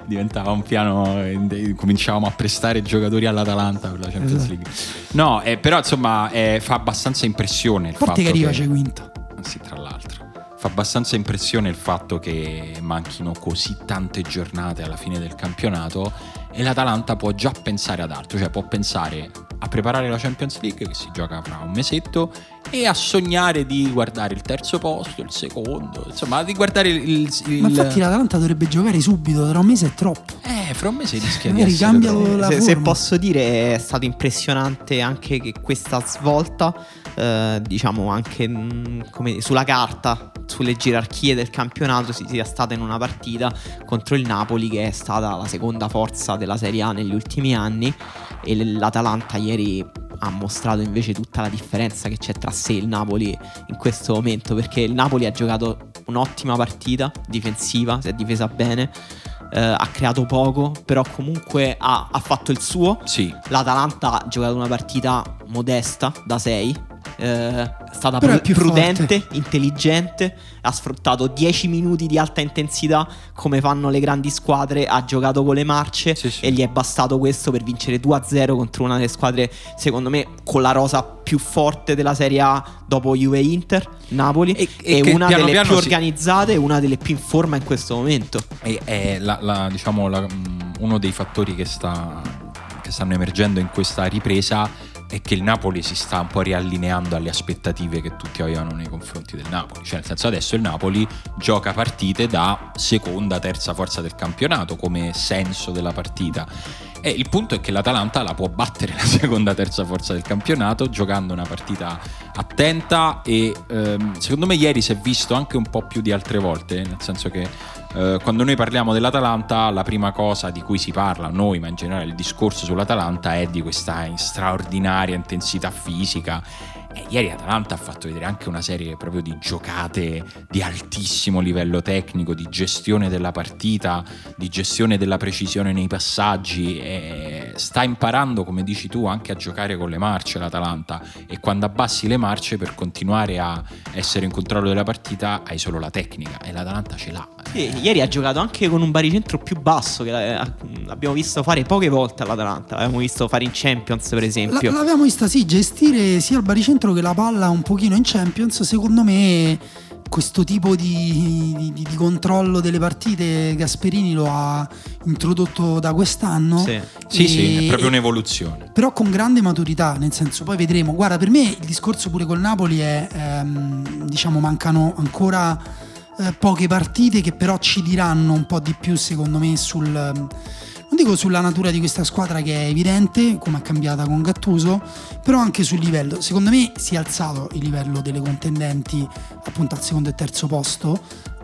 diventava un piano. Cominciavamo a prestare giocatori all'Atalanta per la Champions esatto. League. No, eh, però insomma eh, fa abbastanza impressione il Parte fatto che arriva c'è quinto. Sì, tra l'altro. Fa abbastanza impressione il fatto che manchino così tante giornate alla fine del campionato e l'Atalanta può già pensare ad altro, cioè può pensare a preparare la Champions League che si gioca fra un mesetto e a sognare di guardare il terzo posto, il secondo, insomma di guardare il... il... Ma infatti l'Atalanta dovrebbe giocare subito, tra un mese è troppo. Eh, fra un mese rischia di essere la se, se, posso dire è stato impressionante anche che questa svolta, eh, diciamo anche mh, mm, come, sulla carta, sulle gerarchie del campionato si sia stata in una partita contro il Napoli che è stata la seconda forza della Serie A negli ultimi anni e l'Atalanta ieri ha mostrato invece tutta la differenza che c'è tra sé e il Napoli in questo momento perché il Napoli ha giocato un'ottima partita difensiva, si è difesa bene. Eh, ha creato poco, però comunque ha, ha fatto il suo. Sì. L'Atalanta ha giocato una partita modesta da 6, eh, è stata pr- è prudente, forte. intelligente, ha sfruttato 10 minuti di alta intensità come fanno le grandi squadre, ha giocato con le marce sì, sì. e gli è bastato questo per vincere 2-0 contro una delle squadre, secondo me, con la rosa più forte della Serie A dopo Juve Inter, Napoli, e, e, e una piano delle piano più organizzate e una delle più in forma in questo momento. E, è la, la, diciamo, la, mm, uno dei fattori che, sta, che stanno emergendo in questa ripresa è che il Napoli si sta un po' riallineando alle aspettative che tutti avevano nei confronti del Napoli. Cioè, nel senso, adesso il Napoli gioca partite da seconda, terza forza del campionato come senso della partita. E il punto è che l'Atalanta la può battere la (laughs) seconda, terza forza del campionato giocando una partita attenta e ehm, secondo me ieri si è visto anche un po' più di altre volte, nel senso che eh, quando noi parliamo dell'Atalanta, la prima cosa di cui si parla, noi, ma in generale il discorso sull'Atalanta è di questa straordinaria intensità fisica E ieri Atalanta ha fatto vedere anche una serie proprio di giocate di altissimo livello tecnico, di gestione della partita, di gestione della precisione nei passaggi. E sta imparando, come dici tu, anche a giocare con le marce l'Atalanta. E quando abbassi le marce per continuare a essere in controllo della partita hai solo la tecnica e l'Atalanta ce l'ha. Sì, ieri ha giocato anche con un baricentro più basso che l'abbiamo visto fare poche volte all'Atalanta. L'abbiamo visto fare in Champions, per esempio. L- l'abbiamo vista sì gestire sia il baricentro che la palla un pochino in Champions. Secondo me questo tipo di, di, di, controllo delle partite Gasperini lo ha introdotto da quest'anno. Sì, sì, e, sì, è proprio un'evoluzione. Però con grande maturità, nel senso, poi vedremo. Guarda, per me il discorso pure col Napoli è, ehm, diciamo, mancano ancora eh, poche partite che però ci diranno un po' di più, secondo me, sul non dico sulla natura di questa squadra che è evidente, come è cambiata con Gattuso, però anche sul livello. Secondo me si è alzato il livello delle contendenti appunto al secondo e terzo posto,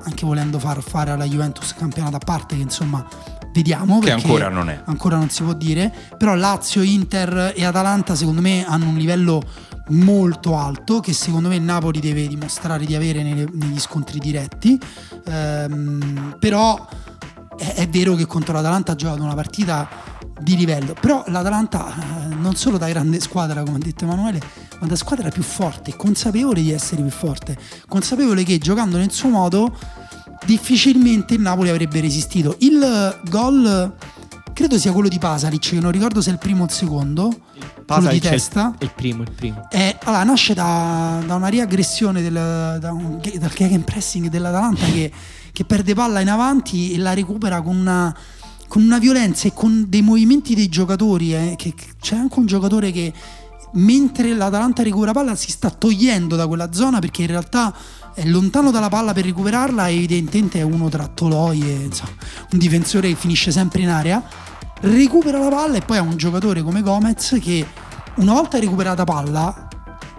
anche volendo far fare alla Juventus campionato a parte, che insomma vediamo. Che ancora non è. Ancora non si può dire. Però Lazio, Inter e Atalanta secondo me hanno un livello molto alto che secondo me il Napoli deve dimostrare di avere nelle, negli scontri diretti. Ehm, però è, è vero che contro l'Atalanta ha giocato una partita di livello, però l'Atalanta eh, non solo da grande squadra, come ha detto Emanuele, ma da squadra più forte, consapevole di essere più forte, consapevole che giocando nel suo modo difficilmente il Napoli avrebbe resistito. Il gol credo sia quello di Pasalic, che non ricordo se è il primo o il secondo. Pasalic di testa. È il primo, il primo. È, allora, nasce da, da una riaggressione del, da un, dal pressing dell'Atalanta che che perde palla in avanti e la recupera con una, con una violenza e con dei movimenti dei giocatori. Eh, che, c'è anche un giocatore che mentre l'Atalanta recupera palla si sta togliendo da quella zona perché in realtà è lontano dalla palla per recuperarla evidentemente è uno tra Toloi e insomma, un difensore che finisce sempre in area recupera la palla e poi ha un giocatore come Gomez che una volta recuperata palla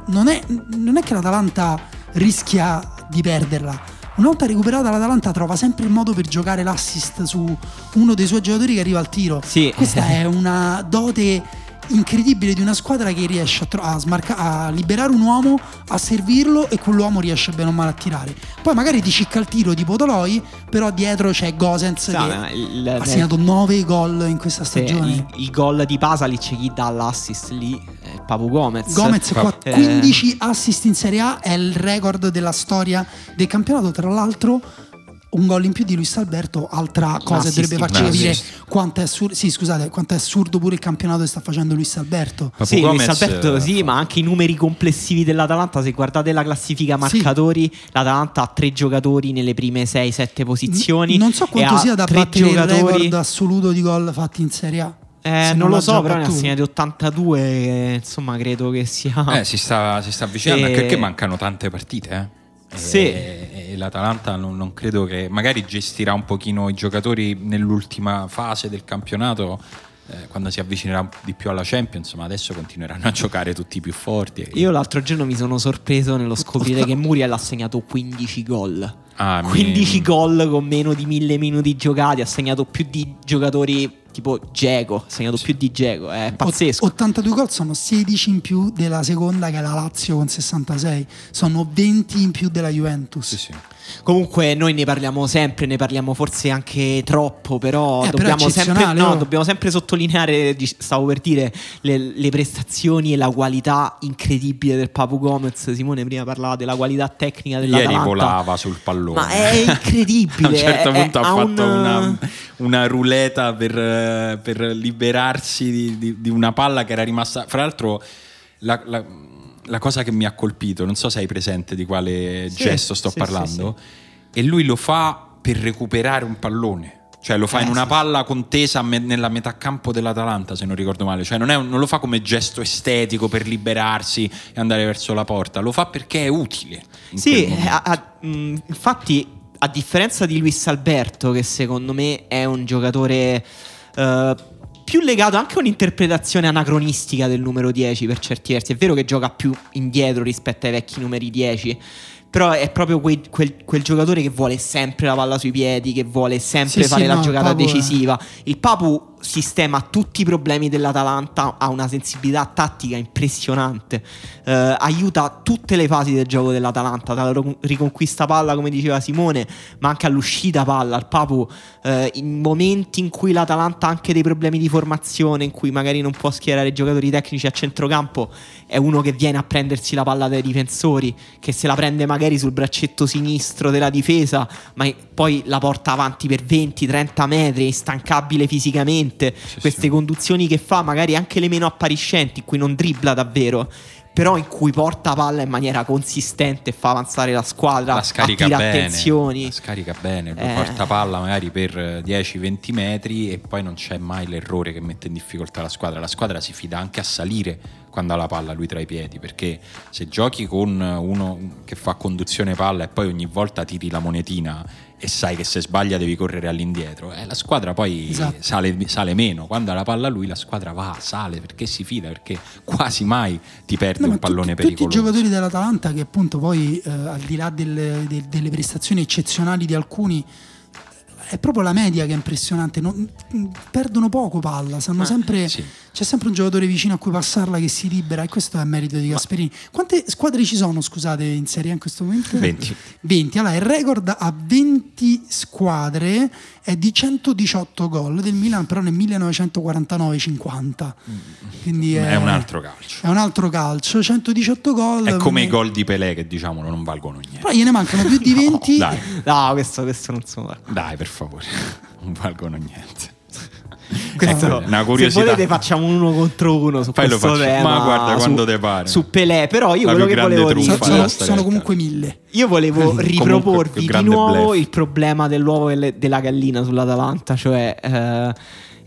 non è, non è che l'Atalanta rischia di perderla una volta recuperata l'Atalanta trova sempre il modo per giocare l'assist su uno dei suoi giocatori che arriva al tiro. Sì. Questa (laughs) è una dote incredibile di una squadra che riesce a, tro- a, smarca- a, liberare un uomo, a servirlo e quell'uomo riesce bene o male a tirare. Poi magari ti cicca il tiro tipo Toloi, però dietro c'è Gosens sì, che ha segnato 9 gol in questa stagione. Il, il, gol di Pasalic chi dà l'assist lì Papu Gomez. Gomez qua, 15 eh. assist in Serie A è il record della storia del campionato, tra l'altro un gol in più di Luis Alberto, altra cosa che dovrebbe farci capire quanto è, assurdo, sì, scusate, quanto è assurdo pure il campionato che sta facendo Luis Alberto. Ma sì, Luis Alberto sì, ma anche i numeri complessivi dell'Atalanta, se guardate la classifica marcatori, sì. l'Atalanta ha tre giocatori nelle prime 6-7 posizioni. N- non so quanto sia da battere giocatori... il record assoluto di gol fatti in Serie A. Eh, non, lo so, però ne ha segnati 82, eh, insomma credo che sia... Eh, si sta, si sta avvicinando, e... anche perché mancano tante partite, eh. Sì. E, e l'Atalanta non, non, credo che magari gestirà un pochino i giocatori nell'ultima fase del campionato. Eh, quando si avvicinerà di più alla Champions, ma adesso continueranno a giocare tutti i più forti. Io l'altro giorno mi sono sorpreso nello scoprire che Muriel ha segnato 15 gol. Ah, 15 mi... gol con meno di 1000 minuti giocati, ha segnato più di giocatori tipo Geco, ha segnato più di Geco, è pazzesco. 82 gol sono 16 in più della seconda che è la Lazio con 66, sono 20 in più della Juventus. Sì, sì. Comunque noi ne parliamo sempre, ne parliamo forse anche troppo, però, eh, dobbiamo, però sempre, no, oh. dobbiamo, sempre, sottolineare, stavo per dire, le, le, prestazioni e la qualità incredibile del Papu Gomez. Simone prima parlava della qualità tecnica della Ieri volava sul pallone. Ma è incredibile. (laughs) A un certo punto è, ha fatto un... una, una ruleta per, per liberarsi di, di, di, una palla che era rimasta... Fra l'altro... La, la, la cosa che mi ha colpito, non so se hai presente di quale sì, gesto sto sì, parlando, sì, e lui lo fa per recuperare un pallone. Cioè lo fa eh, in una palla contesa me- nella metà campo dell'Atalanta, se non ricordo male. Cioè non, un, non, lo fa come gesto estetico per liberarsi e andare verso la porta, lo fa perché è utile. Sì, a, a, mh, infatti a differenza di Luis Alberto, che secondo me è un giocatore... Uh, più legato anche a un'interpretazione anacronistica del numero 10 per certi versi. È vero che gioca più indietro rispetto ai vecchi numeri 10. Però è proprio quel, quel, quel giocatore che vuole sempre la palla sui piedi, che vuole sempre sì, fare sì, la no, giocata decisiva. È... Il Papu sistema tutti i problemi dell'Atalanta, ha una sensibilità tattica impressionante, eh, aiuta tutte le fasi del gioco dell'Atalanta, dalla riconquista palla come diceva Simone, ma anche all'uscita palla, al Papu, eh, in momenti in cui l'Atalanta ha anche dei problemi di formazione, in cui magari non può schierare giocatori tecnici a centrocampo, è uno che viene a prendersi la palla dai difensori, che se la prende magari sul braccetto sinistro della difesa, ma poi la porta avanti per 20-30 metri, instancabile fisicamente. Sì, Queste sì. conduzioni che fa, magari anche le meno appariscenti, in cui non dribbla davvero però in cui porta palla in maniera consistente e fa avanzare la squadra, la scarica bene, attenzioni. La scarica bene, eh. porta palla magari per 10-20 metri e poi non c'è mai l'errore che mette in difficoltà la squadra. La squadra si fida anche a salire quando ha la palla lui tra i piedi, perché se giochi con uno che fa conduzione palla e poi ogni volta tiri la monetina e sai che se sbaglia devi correre all'indietro, eh, la squadra poi esatto. sale, sale, meno. Quando ha la palla lui, la squadra va, sale perché si fida, perché quasi mai ti perde no, un pallone tutti, pericoloso. Tutti i giocatori dell'Atalanta che appunto poi eh, al di là delle, delle, delle prestazioni eccezionali di alcuni è proprio la media che è impressionante. Non, perdono poco palla, sanno ah, sempre, sì. c'è sempre un giocatore vicino a cui passarla che si libera e questo è merito di Gasperini. Quante squadre ci sono, scusate, in Serie A in questo momento? 20. 20. Allora, il record a 20 squadre è di 118 gol del Milan, però nel 1949-50. Quindi è, è, un altro calcio. È un altro calcio, 118 gol. È come i gol di Pelé che diciamo non valgono niente. Però gliene mancano più di 20. (laughs) no, dai. no questo, questo non so. Dai, per favore, (laughs) non valgono niente. (laughs) Questo, ecco, una curiosità. Se volete facciamo uno contro uno su Poi questo tema. Ma guarda su, quando te pare. Su Pelé, però io La quello che volevo dire sono, sono comunque mille. Io volevo riproporvi di nuovo blef. il problema dell'uovo e della gallina sull'Atalanta, cioè eh,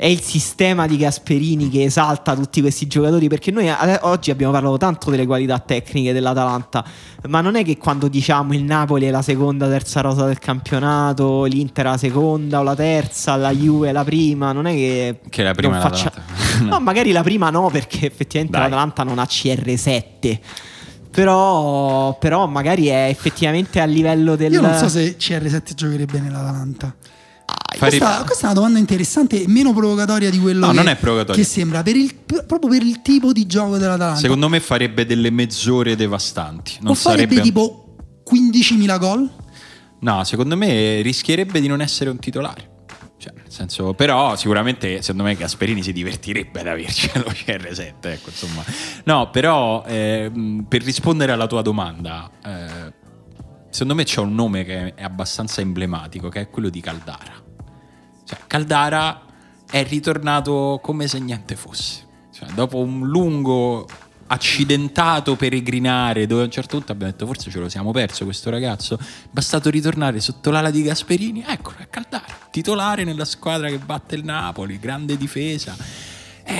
è il sistema di Gasperini che esalta tutti questi giocatori perché noi oggi abbiamo parlato tanto delle qualità tecniche dell'Atalanta ma non è che quando diciamo il Napoli è la seconda terza rosa del campionato l'Inter la seconda o la terza la Juve la prima non è che, che la prima faccia... (laughs) no magari la prima no perché effettivamente Dai. l'Atalanta non ha CR7 però, però, magari è effettivamente a livello del. Io non so se CR7 giocherebbe nell'Atalanta. Questa, questa, è una domanda interessante, meno provocatoria di quello no, che, che, sembra, per il, proprio per il tipo di gioco dell'Atalanta. Secondo me farebbe delle mezz'ore devastanti. Non o farebbe sarebbe... tipo 15.000 gol? No, secondo me rischierebbe di non essere un titolare. Cioè, nel senso, però sicuramente secondo me Gasperini si divertirebbe ad averci (laughs) lo CR7. Ecco, insomma. No, però eh, per rispondere alla tua domanda, eh, secondo me c'è un nome che è abbastanza emblematico, che è quello di Caldara. Cioè, Caldara è ritornato come se niente fosse. Cioè, dopo un lungo accidentato peregrinare dove a un certo punto abbiamo detto forse ce lo siamo perso questo ragazzo è bastato ritornare sotto l'ala di Gasperini eccolo è Caldara titolare nella squadra che batte il Napoli grande difesa.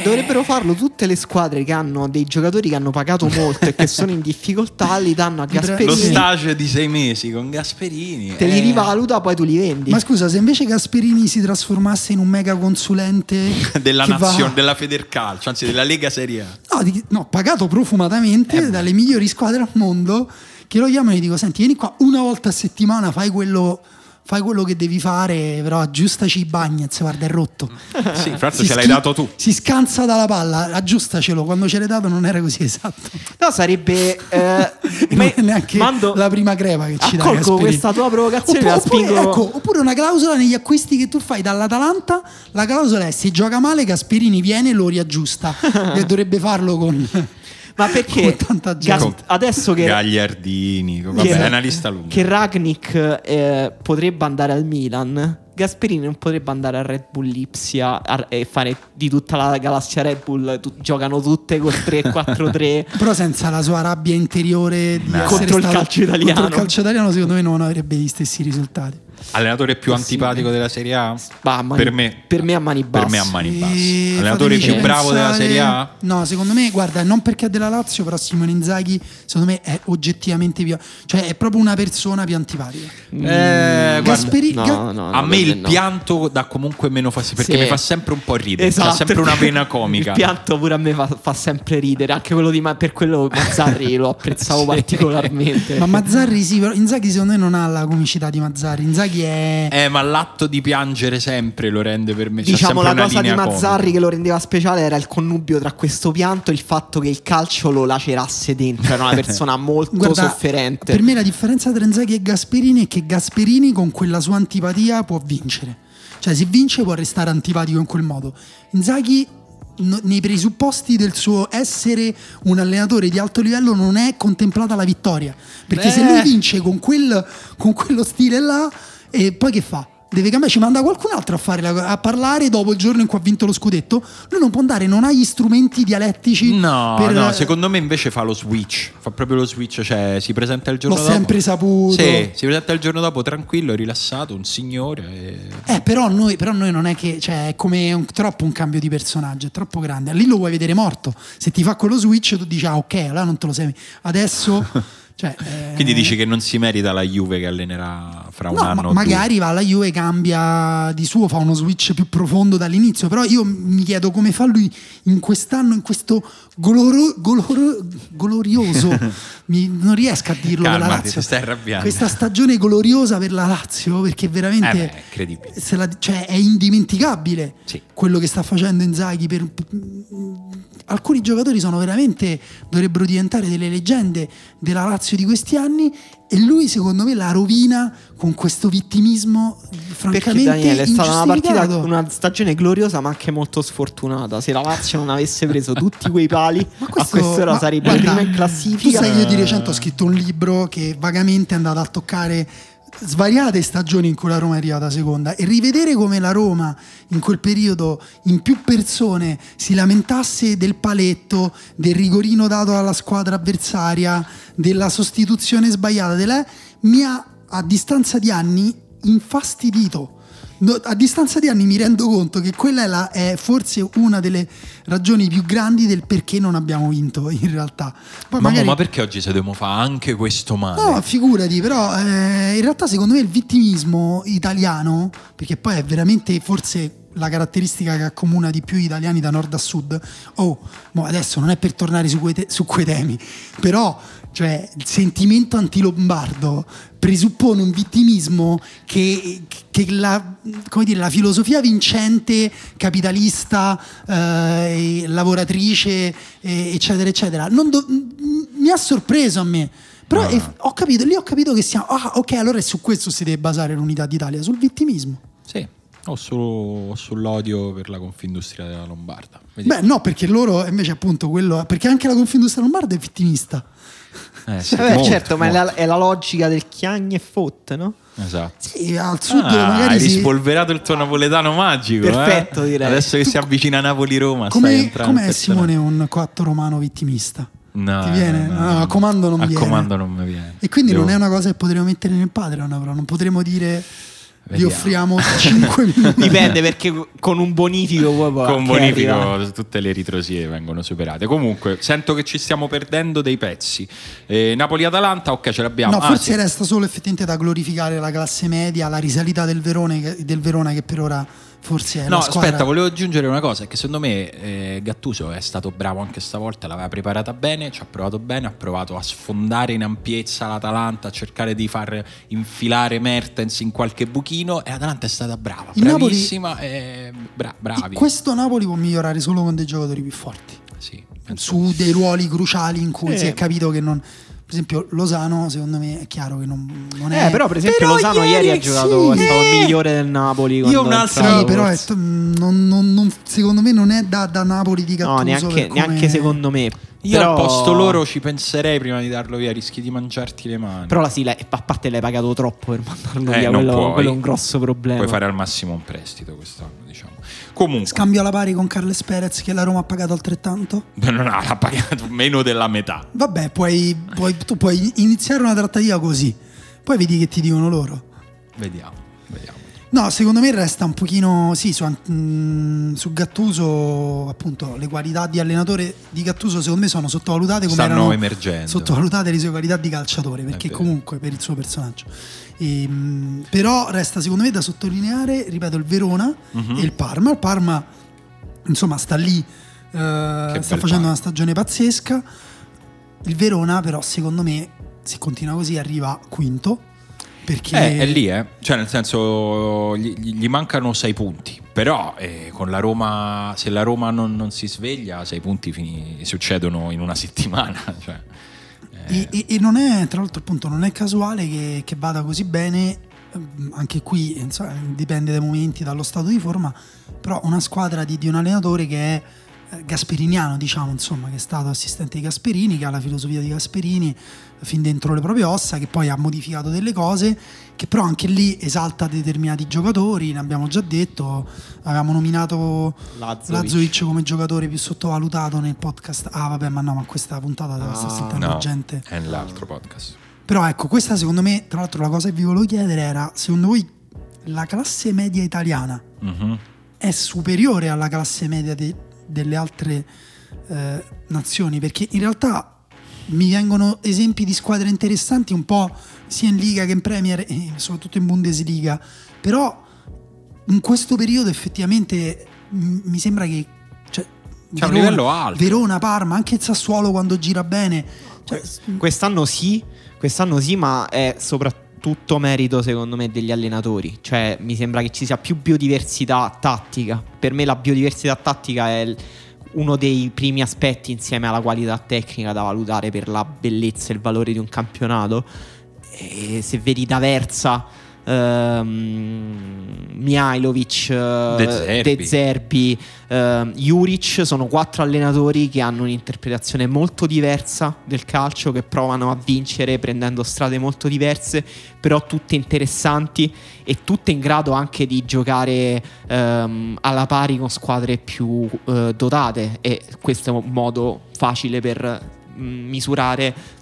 Dovrebbero farlo tutte le squadre che hanno dei giocatori che hanno pagato molto e che (laughs) sono in difficoltà, li danno a Gasperini. Lo stage di sei mesi con Gasperini. Te li eh. rivaluta, poi tu li vendi. Ma scusa, se invece Gasperini si trasformasse in un mega consulente (laughs) della nazione, va... della Federcalcio, anzi della Lega Serie A. No, di, no pagato profumatamente eh, dalle migliori squadre al mondo, che lo chiamano e gli dico, senti, vieni qua una volta a settimana, fai quello fai quello che devi fare, però aggiustaci i Bagnets, guarda è rotto. (laughs) sì, fra ce l'hai dato tu. Si scansa dalla palla, aggiustacelo, quando ce l'hai dato non era così esatto. No, sarebbe... Eh, (laughs) neanche mando, la prima crepa che ci dà Accolgo questa tua provocazione oppure, oppure, ecco, oppure una clausola negli acquisti che tu fai dall'Atalanta, la clausola è se gioca male Gasperini viene e lo riaggiusta, che (laughs) dovrebbe farlo con... Ma perché Gas- adesso che Gagliardini, vabbè, che, è una lista lunga. Che Ragnik eh, potrebbe andare al Milan, Gasperini non potrebbe andare a Red Bull Lipsia e fare di tutta la galassia Red Bull, tu- giocano tutte col 3-4-3. (laughs) Però senza la sua rabbia interiore di no. contro il calcio italiano. Contro il calcio italiano secondo me non avrebbe gli stessi risultati. Allenatore più antipatico della Serie A? Bah, mani, per, me, per me a mani basse. Per me a mani basse. Allenatore più bravo della Serie A? No, secondo me, guarda, non perché è della Lazio, però Simone Inzaghi, secondo me è oggettivamente più... Cioè è proprio una persona più antipatica. Eh, Gasperi... no, no, no, a me il pianto dà comunque meno fastidio, perché sì. mi fa sempre un po' ridere. Esatto, C'ha sempre una vena (laughs) comica. Il pianto pure a me fa, fa sempre ridere, anche quello di... Ma per quello Mazzarri lo apprezzavo (laughs) sì. particolarmente. Ma Mazzarri sì, però Inzaghi secondo me non ha la comicità di Mazzarri. Inzaghi Inzaghi è... Eh, ma l'atto di piangere sempre lo rende per me. Diciamo la cosa di Mazzarri comica. che lo rendeva speciale era il connubio tra questo pianto e il fatto che il calcio lo lacerasse dentro. Era una persona (laughs) molto Guarda, sofferente. Per me la differenza tra Inzaghi e Gasperini è che Gasperini con quella sua antipatia può vincere. Cioè se vince può restare antipatico in quel modo. Inzaghi nei presupposti del suo essere un allenatore di alto livello non è contemplata la vittoria. Perché se Beh. lui vince con, quel- con quello stile là, e poi che fa? Deve cambiare, ci manda qualcun altro a, fare la- a parlare dopo il giorno in cui ha vinto lo scudetto. Lui non può andare, non ha gli strumenti dialettici. No, per- no, secondo me invece fa lo switch. Fa proprio lo switch, cioè si presenta il giorno L'ho dopo. sempre saputo. Sì, si presenta il giorno dopo tranquillo, rilassato, un signore. e- Eh, però noi, però noi non è che, cioè, è come un, troppo un cambio di personaggio, è troppo grande. Lì lo vuoi vedere morto. Se ti fa quello switch, tu dici, ah, ok, allora non te lo sei. Adesso, (laughs) cioè, eh, Quindi dici che non si merita la Juve che allenerà fra un No, anno. ma o due. magari va alla Juve, cambia di suo, fa uno switch più profondo dall'inizio. Però io mi chiedo come fa lui in quest'anno, in questo goloro- goloro- glorioso. (laughs) mi- non riesco a dirlo Calmati, Lazio. ti stai arrabbiando. Questa stagione gloriosa per la Lazio, perché veramente Eh beh, la- cioè, è indimenticabile Sì. quello che sta facendo Inzaghi. Per, alcuni giocatori sono veramente dovrebbero diventare delle leggende della Lazio di questi anni e lui secondo me la rovina con questo vittimismo Perché francamente Daniele è stata una partita, una stagione gloriosa ma anche molto sfortunata. Se la Lazio non avesse preso tutti quei pali, (laughs) Ma a quest'ora ma sarebbe guarda, prima in Tu classifica. sai che io di recente ho scritto un libro che vagamente è andato a toccare svariate stagioni in cui la Roma è arrivata seconda e rivedere come la Roma in quel periodo in più persone si lamentasse del paletto, del rigorino dato alla squadra avversaria, della sostituzione sbagliata, della- mi ha a distanza di anni infastidito. A distanza di anni mi rendo conto che quella è, la- è forse una delle ragioni più grandi del perché non abbiamo vinto in realtà. Poi Mamma, magari- ma perché oggi se dobbiamo fare anche questo male? No, figurati, però eh, in realtà secondo me il vittimismo italiano, perché poi è veramente forse la caratteristica che accomuna di più gli italiani da nord a sud, oh, adesso non è per tornare su quei, te- su quei temi, però cioè, il sentimento antilombardo presuppone un vittimismo che, che la, come dire, la filosofia vincente, capitalista, eh, lavoratrice, eh, eccetera, eccetera, non do- mi ha sorpreso a me. Però No, è- no. ho capito, lì ho capito che siamo. Ah, ok, allora è su questo si deve basare l'unità d'Italia, sul vittimismo. Sì, o, su- o sull'odio per la Confindustria della Lombarda. Vedi? Beh, no, perché loro invece appunto quello. Perché anche la Confindustria Lombarda è vittimista. Eh, sì, Vabbè, molto, certo, ma è molto. la, è la logica del chiagni e fotte, no? Esatto. Sì, al sud Ah, magari hai si. rispolverato il tuo napoletano magico. eh? Perfetto, direi. Adesso che si avvicina Napoli-Roma, stai Come, entrando com'è Simone un coatto romano vittimista? No, Ti viene? no, No, a comando non a viene. comando non mi viene. E quindi Devo- non è una cosa che potremo mettere nel Patreon, però non potremo dire vi offriamo 5 (laughs) minuti. Dipende perché con un bonifico Con bonifico arriva. tutte le ritrosie vengono superate. Comunque, sento che ci stiamo perdendo dei pezzi. Eh, Napoli-Atalanta, ok, ce l'abbiamo. No, Ah, forse sì. resta solo effettivamente da glorificare la classe media, la risalita del, Verone, del Verona che per ora forse è No, squadra. aspetta, volevo aggiungere una cosa, è che secondo me eh, Gattuso è stato bravo anche stavolta, l'aveva preparata bene, ci ha provato bene, ha provato a sfondare in ampiezza l'Atalanta, a cercare di far infilare Mertens in qualche buchino e l'Atalanta è stata brava, Il Napoli- bravissima e bra- bravi. Questo Napoli può migliorare solo con dei giocatori più forti. Sì, Su dei ruoli cruciali in cui Sì. si è capito che non. Per esempio, Losano, secondo me è chiaro che non, non è. Eh, però per esempio Però Lozano ieri, ha sì, giocato, è stato il eh. migliore del Napoli. Io un altro- Sì, però è- non- non- secondo me non è da, da Napoli di Gattuso. No, neanche, come- neanche secondo me. Io però, al posto loro ci penserei prima di darlo via, rischi di mangiarti le mani. Però la sì, a parte l'hai pagato troppo per mandarlo Eh, via, quello, quello è un grosso problema. Puoi fare al massimo un prestito quest'anno, diciamo. Comunque, Scambio alla pari con Carles Perez che la Roma ha pagato altrettanto? (laughs) non ha l'ha pagato meno della metà. Vabbè, puoi, puoi- tu puoi iniziare una trattativa così, poi vedi che ti dicono loro. Vediamo, vediamo. No, secondo me resta un pochino, sì, su, mm, su Gattuso, appunto, le qualità di allenatore di Gattuso secondo me sono sottovalutate come Stanno erano emergendo. sottovalutate le sue qualità di calciatore, perché comunque per il suo personaggio. Ehm, però resta secondo me da sottolineare, ripeto, il Verona Mhm. e il Parma. Il Parma, insomma, sta lì, eh, sta facendo Parma. una stagione pazzesca. Il Verona, però, secondo me, se continua così, arriva quinto. Perché Eh, è lì, eh. Cioè, nel senso, gli, gli mancano sei punti. Però eh, con la Roma, se la Roma non, non si sveglia, sei punti fini- succedono in una (laughs) settimana. Cioè, eh, E, e- e non è, tra l'altro, appunto, non è casuale che, che vada così bene. ehm, Anche qui insomma, dipende dai momenti, dallo stato di forma. Però una squadra di, di un allenatore che è eh, gasperiniano, diciamo, insomma, che è stato assistente di Gasperini, che ha la filosofia di Gasperini fin dentro le proprie ossa, che poi ha modificato delle cose, che però anche lì esalta determinati giocatori. Ne abbiamo già detto, avevamo nominato Lazovic. Lazovic come giocatore più sottovalutato nel podcast. Ah, vabbè, ma no, ma questa puntata deve Ah, stare sentendo no, gente. è l'altro podcast. Però ecco, questa secondo me, tra l'altro la cosa che vi volevo chiedere era, secondo voi la classe media italiana Mhm. è superiore alla classe media de- delle altre eh, nazioni? Perché in realtà mi vengono esempi di squadre interessanti un po' sia in Liga che in Premier e soprattutto in Bundesliga, però in questo periodo effettivamente m- mi sembra che... Cioè, C'è un livello alto. Verona, Parma, anche il Sassuolo quando gira bene. Cioè, Quest'anno sì, quest'anno sì, ma è soprattutto merito secondo me degli allenatori. Cioè, mi sembra che ci sia più biodiversità tattica. Per me la biodiversità tattica è uno dei primi aspetti insieme alla qualità tecnica da valutare per la bellezza e il valore di un campionato. E se vedi D'Aversa, ehm, Mihailovic, eh, De Zerbi. De Zerbi, ehm, Juric sono quattro allenatori che hanno un'interpretazione molto diversa del calcio, che provano a vincere prendendo strade molto diverse, però tutte interessanti e tutte in grado anche di giocare ehm, alla pari con squadre più eh, dotate e questo è un modo facile per mm, misurare eh,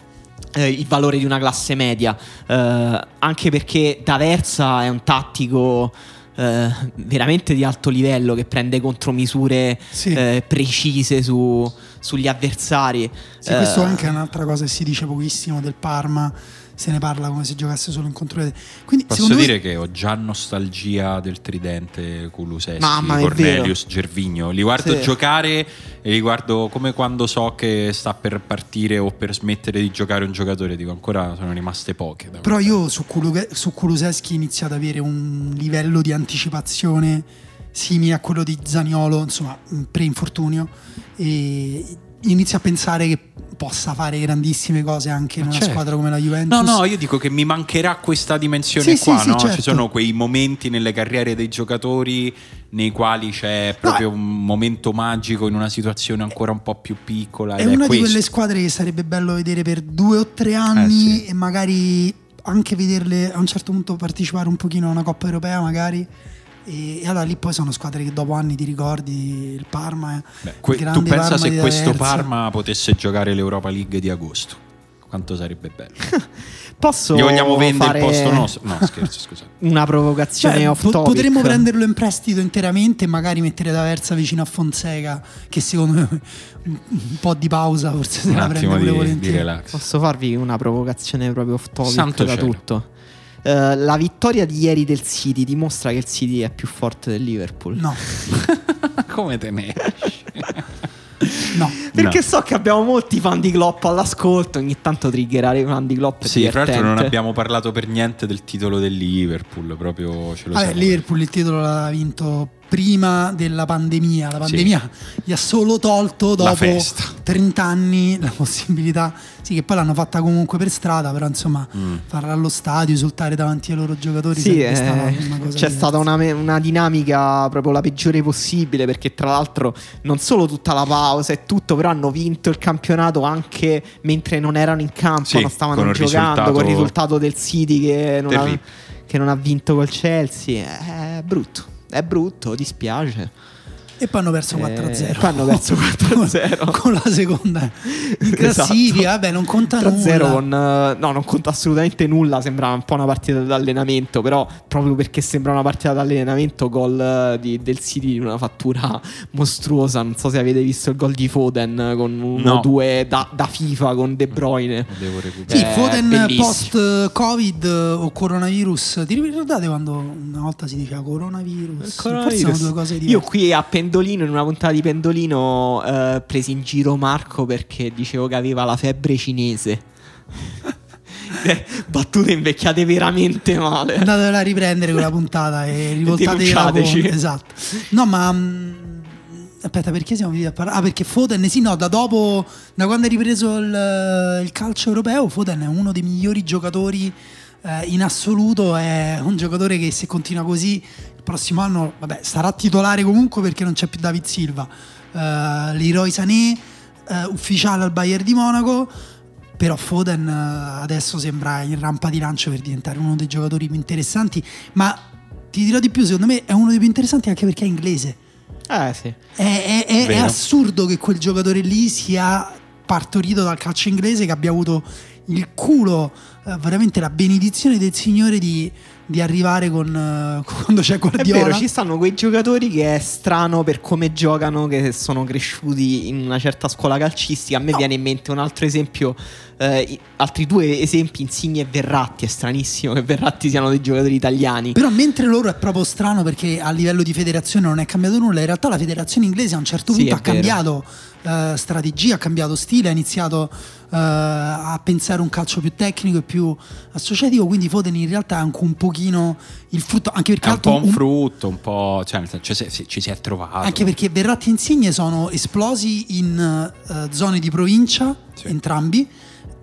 il valore di una classe media, eh, anche perché D'Aversa è un tattico eh, veramente di alto livello che prende contromisure Sì. eh, precise su- sugli avversari. Sì, questo Eh, anche è un'altra cosa che si dice pochissimo del Parma, se ne parla come se giocasse solo in controllo. Quindi, Posso dire voi, che ho già nostalgia del tridente Kuluseschi, Mamma, Cornelius, Gervigno. Li guardo Sì. giocare e li guardo come quando so che sta per partire o per smettere di giocare un giocatore. Dico ancora sono rimaste poche. però io su, Kulu- su Kuluseschi ho iniziato ad avere un livello di anticipazione simile a quello di Zaniolo, insomma, pre-infortunio, e inizio a pensare che possa fare grandissime cose anche in una certo. squadra come la Juventus. No, no, io dico che mi mancherà questa dimensione Sì, qua, sì, sì, no? certo. Ci sono quei momenti nelle carriere dei giocatori nei quali c'è proprio un momento magico in una situazione ancora un po' più piccola. È una di questo. quelle squadre che sarebbe bello vedere per due o tre anni Eh, sì. e magari anche vederle a un certo punto partecipare un pochino a una Coppa Europea magari. E, e allora lì poi sono squadre che dopo anni ti ricordi il Parma. Beh, que- il tu pensa Parma se di questo. Parma potesse giocare l'Europa League di agosto? Quanto sarebbe bello. (laughs) Posso Gli vogliamo vendere fare il posto nostro? No, scherzo, scusate. (laughs) Una provocazione Cioè, off po- topic. potremmo prenderlo in prestito interamente e magari mettere D'Aversa vicino a Fonseca, che secondo me un, po' di pausa forse se Un la prende pure di, di volentieri. relax. Posso farvi una provocazione proprio off topic Santo da cielo. tutto? Eh, la vittoria di ieri del City dimostra che il City è più forte del Liverpool. No, (laughs) Come te ne esci? no. Perché No. so che abbiamo molti fan di Klopp all'ascolto, ogni tanto triggerare i fan di Klopp Sì, fra l'altro non divertente. abbiamo parlato per niente del titolo del Liverpool, proprio ce lo Vabbè, Liverpool il titolo l'ha vinto prima della pandemia. La pandemia gli ha solo tolto dopo festa. 30 anni la possibilità. Sì, che poi l'hanno fatta comunque per strada, però insomma, Mm. farla allo stadio, esultare davanti ai loro giocatori Sì, stata eh, una cosa c'è stata una, una dinamica proprio la peggiore possibile perché tra l'altro non solo tutta la pausa e tutto, però hanno vinto il campionato anche mentre non erano in campo, Sì, non stavano giocando, con il risultato del City che non, ha, che non ha vinto col Chelsea. È brutto, è brutto, dispiace. E poi hanno perso Eh, 4-0. poi hanno perso 4-0. con la seconda in (laughs) Esatto. classifica. Vabbè, non conta 3-0 nulla. con eh, no, non conta assolutamente nulla. Sembra un po' una partita d'allenamento. Però, proprio perché sembra una partita d'allenamento, gol eh, di- del City di una fattura mostruosa. Non so se avete visto il gol di Foden eh, con uno No. 2 da, da FIFA con De Bruyne. Devo recuperare. Sì, Eh, Foden bellissimo. post Covid o coronavirus. Ti ricordate quando una volta si diceva coronavirus? Forse sono due cose diverse. Io qui a Pendolino, in una puntata di Pendolino, eh, presi in giro Marco perché dicevo che aveva la febbre cinese. Queste (laughs) battute invecchiate veramente male. Andatela a riprendere quella puntata e (laughs) rivoltatevi la Denunciateci. conta. Esatto. No, ma. mm, Aspetta, perché siamo venuti a parlare? Ah, perché Foden, sì, no, da dopo, da quando è ripreso il, il calcio europeo, Foden è uno dei migliori giocatori eh, in assoluto. È un giocatore che se continua così, prossimo anno, vabbè, sarà titolare comunque perché non c'è più David Silva. Eh, Leroy Sané, eh, ufficiale al Bayern di Monaco. Però Foden eh, adesso sembra in rampa di lancio per diventare uno dei giocatori più interessanti. Ma ti dirò di più, secondo me è uno dei più interessanti anche perché è inglese. Eh sì. È, è- è- è assurdo che quel giocatore lì sia partorito dal calcio inglese, che abbia avuto il culo, veramente la benedizione del Signore di, di arrivare con eh, (laughs) quando c'è È Guardiola. vero, ci stanno quei giocatori che è strano per come giocano, che sono cresciuti in una certa scuola calcistica. A me No. viene in mente un altro esempio, eh, altri due esempi, Insigne e Verratti. È stranissimo che Verratti siano dei giocatori italiani. Però mentre loro è proprio strano perché a livello di federazione non è cambiato nulla, in realtà la federazione inglese a un certo Sì, punto è ha cambiato eh, strategia, ha cambiato stile, ha iniziato eh, a pensare un calcio più tecnico e più associativo, quindi Foden in realtà è anche un pochino il frutto, anche perché, È un po' un un- frutto, un po'. Cioè, nel senso, ci, si- è trovato. anche perché Verratti e Insigne sono esplosi in eh, zone di provincia, Sì. entrambi,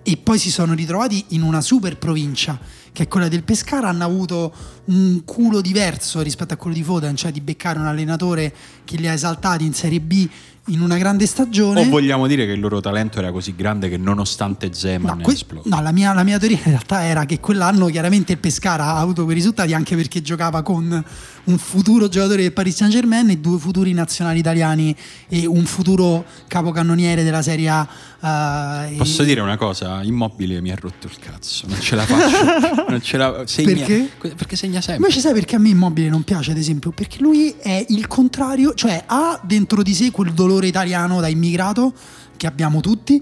e poi si sono ritrovati in una super provincia, che è quella del Pescara. Hanno avuto un culo diverso rispetto a quello di Foden, cioè di beccare un allenatore che li ha esaltati in Serie B in una grande stagione. O vogliamo dire che il loro talento era così grande che nonostante Zeman No, que- esploso. no, la, mia, la mia teoria in realtà era che quell'anno chiaramente il Pescara ha avuto quei risultati anche perché giocava con un futuro giocatore del Paris Saint Germain e due futuri nazionali italiani e un futuro capocannoniere della Serie A. eh, Posso e- dire una cosa? Immobile mi ha rotto il cazzo. Non ce la faccio. (laughs) non ce la... segna- Perché? Perché segna sempre. Invece sai perché a me Immobile non piace ad esempio? Perché lui è il contrario, cioè ha dentro di sé quel dolore italiano da immigrato che abbiamo tutti,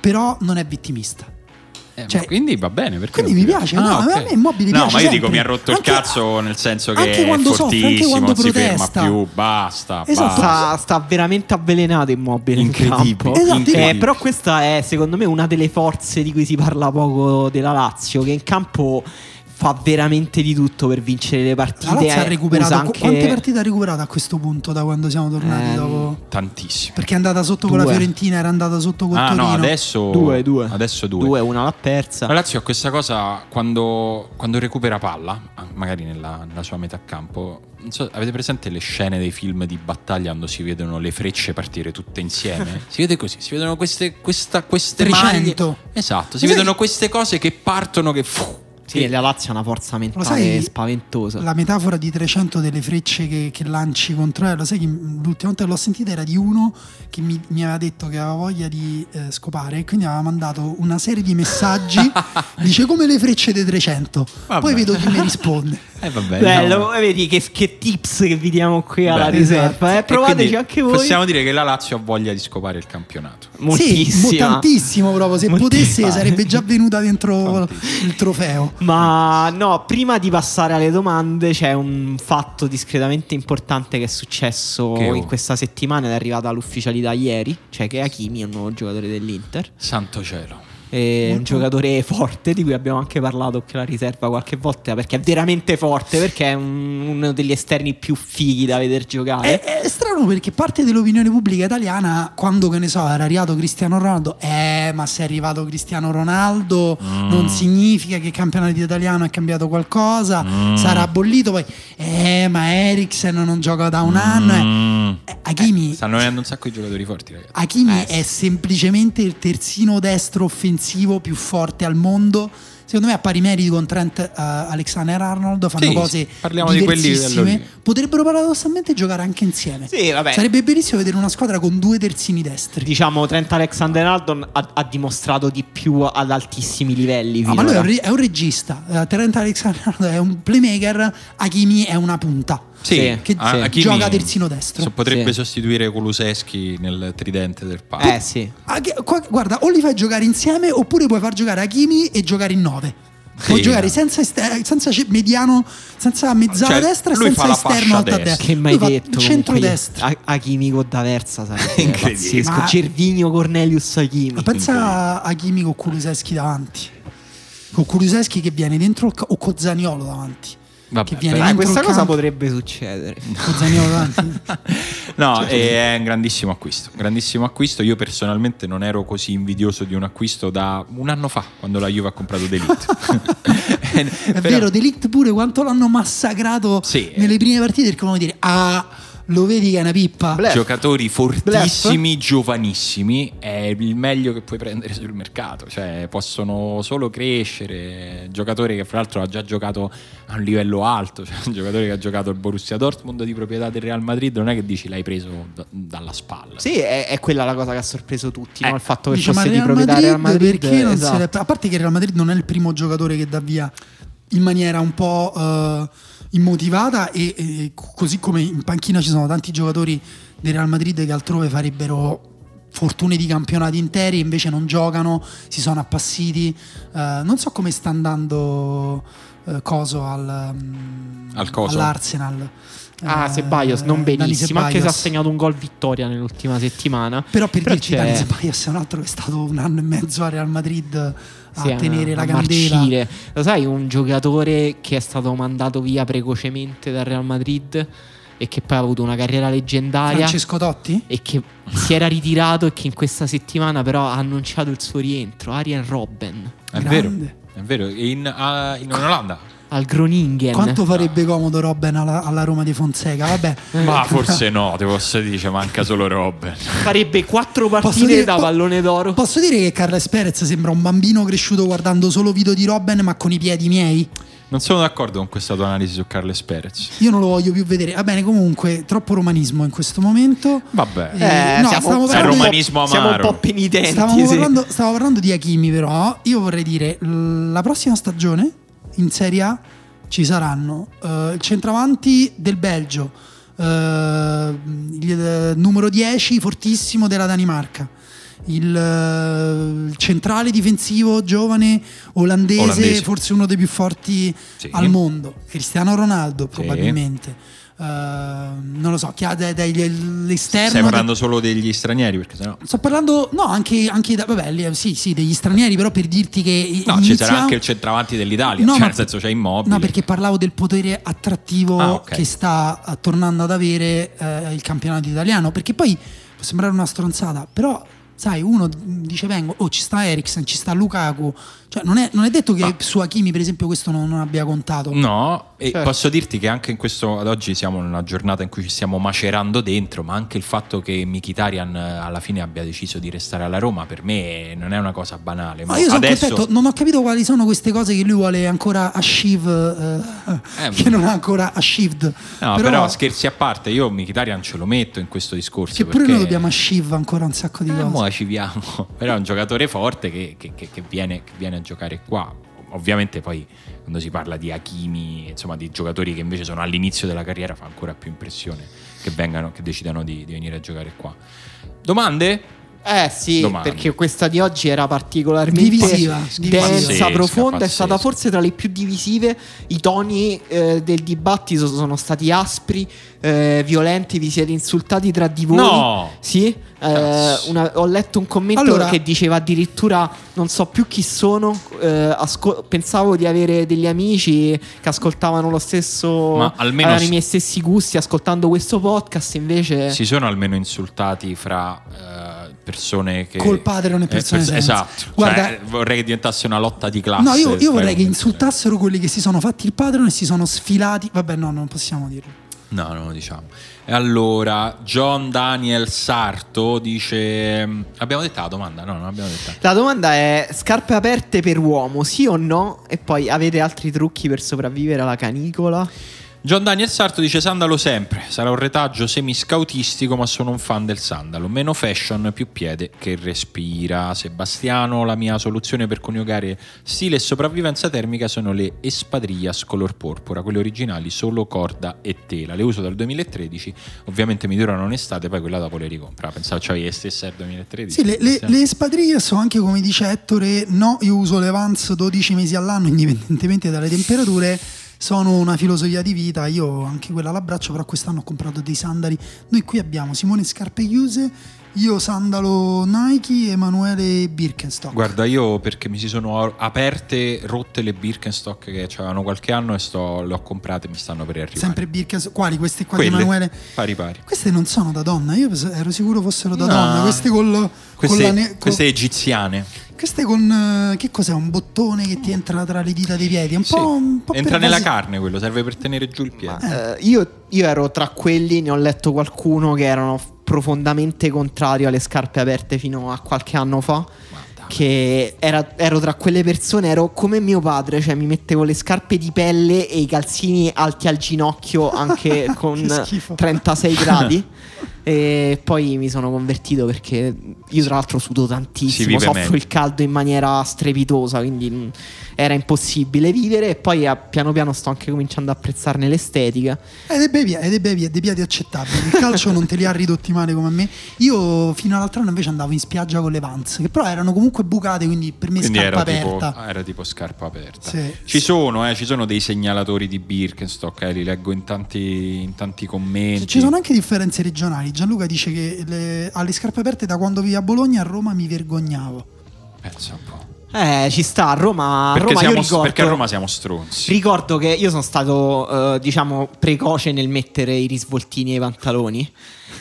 però non è vittimista. Eh, cioè- quindi va bene. Perché Quindi mi piace, Ah, no, a me- ok. a me Immobile No, piace ma io sempre. dico mi ha rotto Anche- il cazzo nel senso che anche è quando soffre, anche fortissimo, quando non si ferma protesta. più, basta. Esatto. basta. Sta, sta veramente avvelenato immobile in Incredibile. campo. Esatto, incredibile. Eh, però questa è secondo me una delle forze di cui si parla poco della Lazio, che in campo fa veramente di tutto per vincere le partite. La Lazio ha eh, recuperato anche- quante partite ha recuperato a questo punto da quando siamo tornati Ehm, dopo? Tantissimo. Perché è andata sotto con la due. Fiorentina, era andata sotto con Ah Torino. no, adesso Due, due. Adesso due. Due, una l'ha persa. La Lazio ha questa cosa quando, quando recupera palla, magari nella, nella sua metà campo. Non so, avete presente le scene dei film di battaglia quando si vedono le frecce partire tutte insieme? (laughs) si vede così, si vedono queste, questa, queste 300. maglie. Esatto, si Ma sai vedono che- queste cose che partono che... fu- Sì, la Lazio ha una forza mentale sai, spaventosa. La metafora di 300 delle frecce che, che lanci contro lei, lo sai che l'ultima volta che l'ho sentita era di uno che mi, mi aveva detto che aveva voglia di eh, scopare e quindi aveva mandato una serie di messaggi, (laughs) dice come le frecce dei 300. Vabbè. Poi vedo chi mi risponde. Eh vabbè, Bello, diciamo- vedi che, che tips che vi diamo qui alla Beh, riserva. esatto. Eh, provateci anche voi. Possiamo dire che la Lazio ha voglia di scopare il campionato. Sì, Moltissima. mo- tantissimo proprio. Se Moltissima. potesse sarebbe già venuta dentro il trofeo. Ma no, prima di passare alle domande c'è un fatto discretamente importante che è successo Che oh. in questa settimana ed è arrivata all'ufficialità ieri, cioè che Hakimi è un nuovo giocatore dell'Inter. Santo cielo. È un giocatore forte di cui abbiamo anche parlato qui alla riserva qualche volta perché è veramente forte, perché è un- uno degli esterni più fighi da vedere giocare. È, è strano perché parte dell'opinione pubblica italiana, quando che ne so, era arrivato Cristiano Ronaldo, eh, ma se è arrivato Cristiano Ronaldo Mm. non significa che il campionato italiano è cambiato qualcosa, Mm. sarà bollito poi, eh, ma Eriksen non gioca da un anno. eh. Mm. Eh, Hakimi, Stanno venendo un sacco di giocatori forti, ragazzi. Hakimi Eh, sì. è semplicemente il terzino destro offensivo più forte al mondo. Secondo me a pari meriti con Trent eh, Alexander Arnold fanno Sì, cose parliamo di diversissime. lì. Potrebbero paradossalmente giocare anche insieme. Sì, vabbè. Sarebbe bellissimo vedere una squadra con due terzini destri. Diciamo Trent Alexander Arnold ha, ha dimostrato di più ad altissimi livelli. Ah, ma lui è un, re- è un regista. Eh, Trent Alexander è un playmaker. Hakimi è una punta. Sì, che a- gioca terzino destro. so- potrebbe Sì. sostituire Kuluseschi nel tridente del Parma. Eh sì. Qua- guarda, o li fai giocare insieme oppure puoi far giocare Hakimi e giocare in 9. Puoi Sì. giocare senza, ester- senza mediano, senza mezzala Cioè, destra e lui senza esterno alta destra. destra. Che mai Lui detto centro comunque, destra. A- Hakimi con D'Aversa sarebbe (laughs) Incredibile. Ma- Gervinho Cornelius Hakimi. Ma pensa a Hakimi con Kuluseschi davanti. con Kuluseschi che viene dentro il ca- o con Zaniolo davanti. Vabbè, che viene però- Eh, dentro questa cosa campo. potrebbe succedere. (laughs) (laughs) No, è un grandissimo acquisto. Grandissimo acquisto. Io personalmente non ero così invidioso di un acquisto da un anno fa, quando la Juve ha comprato Delite. (laughs) È vero, Delict pure quanto l'hanno massacrato Sì. nelle prime partite perché uno dire ah, lo vedi che è una pippa. Bluff. Giocatori fortissimi, giovanissimi, è il meglio che puoi prendere sul mercato. Cioè, possono solo crescere. Giocatori che, fra l'altro, ha già giocato a un livello alto. (laughs) Cioè, un giocatore che ha giocato il Borussia Dortmund di proprietà del Real Madrid. Non è che dici l'hai preso da- dalla spalla. Sì, è, è quella la cosa che ha sorpreso tutti, Eh, no? il fatto che Dice, fosse di proprietà Madrid, Real Madrid. perché non esatto. se l'è- a parte che il Real Madrid non è il primo giocatore che dà via in maniera un po' eh, immotivata e, e così come in panchina ci sono tanti giocatori del Real Madrid che altrove farebbero fortune di campionati interi invece non giocano, si sono appassiti Eh, non so come sta andando eh, Coso al, mm, Al Coso? all'Arsenal Ah, Eh, Ceballos non benissimo, anche se ha segnato un gol vittoria nell'ultima settimana. Però per Però dirci c'è- Dani Ceballos è un altro che è stato un anno e mezzo a Real Madrid a Sì, tenere a- la a candela. marcire. Lo sai, un giocatore che è stato mandato via precocemente dal Real Madrid e che poi ha avuto una carriera leggendaria Francesco Totti? e che si era ritirato e che in questa settimana però ha annunciato il suo rientro, Arjen Robben È Grande. vero, è vero. In, ah, in Olanda. Al Groningen. Quanto farebbe comodo Robben alla, alla Roma di Fonseca? Vabbè, Ma forse no, te posso dire, manca solo Robben. Farebbe quattro partite dire- da po- pallone d'oro. posso dire che Carles Perez sembra un bambino cresciuto guardando solo video di Robben ma con i piedi miei? Non sono d'accordo con questa tua analisi su Carles Perez. Io non lo voglio più vedere. Va bene, comunque, troppo romanismo in questo momento. Vabbè. Eh, no, stavo È di- romanismo Siamo un amaro. po' penitenti. Stavamo sì. parlando, stavo parlando di Hakimi, però io vorrei dire: la prossima stagione in Serie A ci saranno il centravanti del Belgio, eh, il numero 10 fortissimo della Danimarca. Il, il centrale difensivo giovane olandese, Olandese. forse uno dei più forti Sì. al mondo, Cristiano Ronaldo probabilmente. Eh, non lo so, chi ha de- de- l'esterno Stai de- parlando solo degli stranieri, perché sennò. Sto parlando, no, anche, anche da- vabbè, lì, sì, sì, degli stranieri, però per dirti che. No, ci inizia- sarà anche il centravanti dell'Italia. No, cioè, ma- nel senso, c'è immobile. No, perché parlavo del potere attrattivo Ah, ok. che sta eh, tornando ad avere eh, il campionato italiano. Perché poi può sembrare una stronzata, però. Sai, uno dice vengo, oh ci sta Eriksen, ci sta Lukaku, cioè non è, non è detto che Ma- su Hakimi per esempio questo non, non abbia contato. No, e Certo. posso dirti che anche in questo ad oggi siamo in una giornata in cui ci stiamo macerando dentro, ma anche il fatto che Mkhitaryan eh, alla fine abbia deciso di restare alla Roma per me non è una cosa banale. Ma Ma io sono adesso contento, non ho capito quali sono queste cose che lui vuole ancora achieve, eh, Eh, (laughs) che non ha ancora achieved. No, però, scherzi a parte, io Mkhitaryan ce lo metto in questo discorso. Che pure perché... noi dobbiamo achieve ancora un sacco di Eh, cose. mo ci viamo. (laughs) Però è un giocatore forte che, che- che- che viene, che viene a giocare qua. Ovviamente poi quando si parla di Hakimi, insomma di giocatori che invece sono all'inizio della carriera fa ancora più impressione che vengano, che decidano di, di venire a giocare qua. Domande? Eh sì, Domande. perché questa di oggi era particolarmente Divisiva, divisiva. densa, Pazzesca, profonda, è pazzesca. stata forse tra le più divisive. I toni eh, del dibattito sono stati aspri, eh, violenti, vi siete insultati tra di voi. No! Sì, eh, una- ho letto un commento Allora- che diceva addirittura non so più chi sono, eh, asco- pensavo di avere degli amici che ascoltavano lo stesso, Ma almeno avevano s- i miei stessi gusti ascoltando questo podcast, invece... Si sono almeno insultati fra eh, persone che. Col Patreon e persone pers- senza. Esatto. Guarda- Cioè, vorrei che diventasse una lotta di classe. No, io, io vorrei che insultassero quelli che si sono fatti il Patreon e si sono sfilati. Vabbè, no, non possiamo dirlo. No, non lo diciamo. E allora, John Daniel Sarto dice: Abbiamo detta la domanda? No, non abbiamo detta. La domanda è: scarpe aperte per uomo, sì o no? E poi avete altri trucchi per sopravvivere alla canicola? John Daniel Sarto dice sandalo sempre, sarà un retaggio semi-scautistico ma sono un fan del sandalo, meno fashion, più piede che respira. Sebastiano, la mia soluzione per coniugare stile e sopravvivenza termica sono le espadrillas color porpora, quelle originali solo corda e tela, le uso dal 2013, ovviamente mi durano un'estate, poi quella dopo le ricompra, pensavo c'avevi le stesse del 2013. Sì, le, le, le spadriglie sono anche come dice Ettore. No, io uso le Vans 12 mesi all'anno, indipendentemente dalle temperature. Sono una filosofia di vita. Io anche quella all'abbraccio, però quest'anno ho comprato dei sandali. Noi qui abbiamo Simone Scarpe chiuse Io sandalo Nike, Emanuele Birkenstock. Guarda, io perché mi si sono aperte, rotte le Birkenstock che avevano qualche anno e sto, le ho comprate e mi stanno per arrivare. Sempre Birkenstock. Quali? Queste qua Quelle, di Emanuele? Pari pari. Queste non sono da donna, io ero sicuro fossero da No. donna. Queste col. Queste, con la ne- queste egiziane. Queste con. eh, Che cos'è? Un bottone che ti entra tra le dita dei piedi. È un Sì. po'. Un po Entra nella pervasivo. carne quello, serve per tenere giù il piede. Eh, io, io ero tra quelli, ne ho letto qualcuno che erano profondamente contrario alle scarpe aperte fino a qualche anno fa. Che era- ero tra quelle persone, ero come mio padre, cioè mi mettevo le scarpe di pelle e i calzini alti al ginocchio anche (laughs) con Che schifo. 36 gradi. (laughs) E poi mi sono convertito perché io, tra l'altro, sudo Si tantissimo, soffro meglio. il caldo in maniera strepitosa, quindi mm, era impossibile vivere. E poi a- piano piano sto anche cominciando a apprezzarne l'estetica. Ed è dei piedi, dei piedi, dei piedi accettabili. Il calcio non te li ha ridotti male come a me. Io fino all'altro anno invece andavo in spiaggia con le Vans, che però erano comunque bucate, quindi per me Quindi scarpa era tipo, aperta. ah, era tipo scarpa aperta. Sì. Ci sono, eh, ci sono dei segnalatori di Birkenstock, eh, li leggo in tanti, in tanti commenti. Ci sono anche differenze regionali. Gianluca dice che le- alle scarpe aperte da quando vivo a Bologna a Roma mi vergognavo. Pensa un po'. Eh, ci sta a Roma. Perché, Roma siamo, io ricordo, perché a Roma siamo stronzi. ricordo che io sono stato, eh, diciamo, precoce nel mettere i risvoltini ai pantaloni.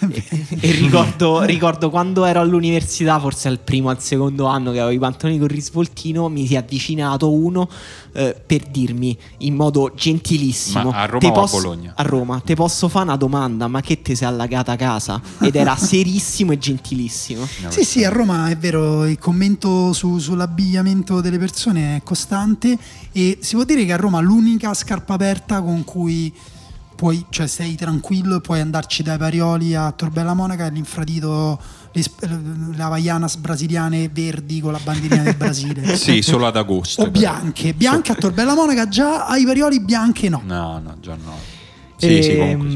E ricordo, ricordo quando ero all'università, forse al primo o al secondo anno che avevo i pantaloni con risvoltino, mi si è avvicinato uno eh, per dirmi in modo gentilissimo: Ma a Roma "Te o a posso- Bologna?" A Roma, ti posso fare una domanda, ma che ti sei allagata a casa? Ed era (laughs) serissimo e gentilissimo. No, Sì, sì, a Roma è vero, il commento su- sull'abbigliamento delle persone è costante e si può dire che a Roma l'unica scarpa aperta con cui puoi, cioè sei tranquillo e puoi andarci dai Parioli a Torbella Monaca è l'infradito, le, Havaianas brasiliane verdi con la bandierina del Brasile. (laughs) Sì, solo ad agosto. O bianche, bianche a Torbella Monaca già, ai Parioli bianche no. No, no, già no. Sì, sì, comunque sì.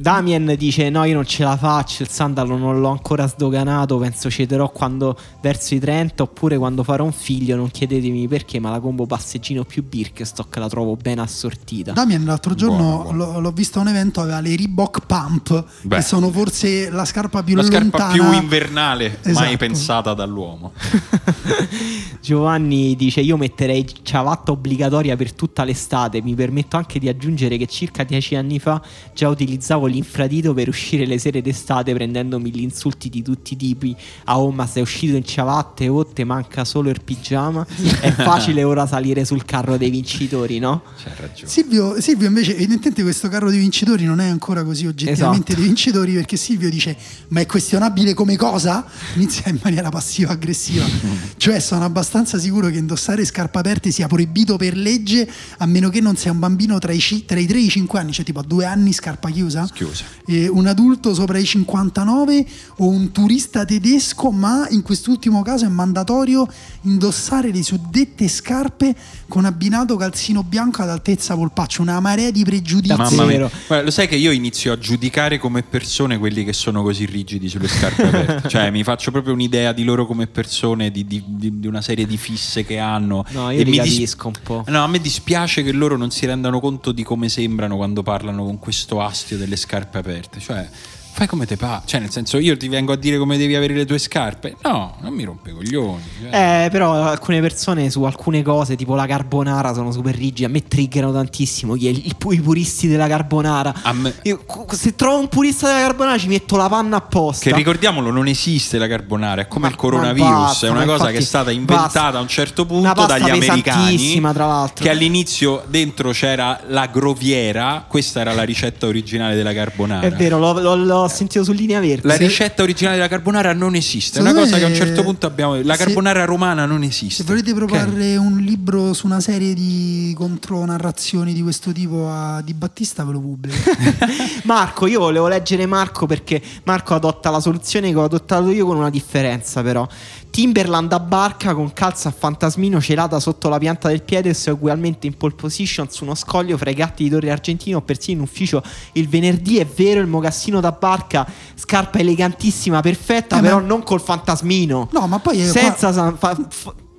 Damien dice: No, io non ce la faccio. Il sandalo non l'ho ancora sdoganato. Penso cederò quando verso i 30. Oppure quando farò un figlio. Non chiedetemi perché, ma la combo passeggino più Birkenstock la trovo ben assortita. Damien l'altro giorno Buono, buono. l'ho, l'ho visto a un evento, aveva le Reebok Pump, Beh. che sono forse la scarpa più La scarpa lontana. più invernale mai Esatto. pensata dall'uomo. (laughs) Giovanni dice: Io metterei ciabatta obbligatoria per tutta l'estate. Mi permetto anche di aggiungere che circa dieci anni fa già utilizzavo l'infradito per uscire le sere d'estate prendendomi gli insulti di tutti i tipi. A oh, ma sei uscito in ciabatte o te manca solo il pigiama? È (laughs) facile ora salire sul carro dei vincitori, no? C'ha ragione. Silvio, Silvio invece evidentemente questo carro dei vincitori non è ancora così oggettivamente Esatto. dei vincitori perché Silvio dice ma è questionabile come cosa? Inizia in maniera passiva aggressiva (laughs) cioè sono abbastanza sicuro che indossare scarpe aperte sia proibito per legge a meno che non sia un bambino tra i, tra i 3 e i 5 anni cioè tipo a 2 anni scarpa chiusa Chiusa. Eh, un adulto sopra i 59 o un turista tedesco, ma in quest'ultimo caso è mandatorio indossare le suddette scarpe con abbinato calzino bianco ad altezza polpaccio, una marea di pregiudizi. Mamma mia. Guarda, lo sai che io inizio a giudicare come persone quelli che sono così rigidi sulle scarpe aperte. (laughs) cioè, mi faccio proprio un'idea di loro come persone, di, di- di- di una serie di fisse che hanno. No, io E li mi dis- capisco un po'. No, a me dispiace che loro non si rendano conto di come sembrano quando parlano con questo astio delle scarpe aperte. Cioè, fai come te pa. Cioè, nel senso, io ti vengo a dire come devi avere le tue scarpe. No, non mi rompe i coglioni. cioè. Eh, però alcune persone su alcune cose, tipo la carbonara, sono super rigide. A me triggerano tantissimo gli- i, i puristi della carbonara. Me- Io, se trovo un purista della carbonara, ci metto la panna apposta. Che ricordiamolo, non esiste la carbonara, è come Ma- il coronavirus, basta, è una cosa che è stata basta. inventata a un certo punto dagli americani. tra l'altro. Che all'inizio dentro c'era la groviera, questa era la ricetta originale della carbonara. È vero, l'ho, sentito su linea verde. La ricetta originale della carbonara non esiste, è una cosa che a un certo punto abbiamo. La se- carbonara romana non esiste. Se volete proporre un libro su una serie di contronarrazioni di questo tipo a Di Battista, ve lo pubblico. (laughs) Marco, io volevo leggere Marco perché Marco adotta la soluzione che ho adottato io con una differenza però. Timberland a barca con calza a fantasmino celata sotto la pianta del piede e ugualmente in pole position su uno scoglio fra i gatti di Torre Argentino persino in ufficio il venerdì è vero il mocassino da barca scarpa elegantissima perfetta Eh, però ma- non col fantasmino. No, ma poi eh, senza san- fa-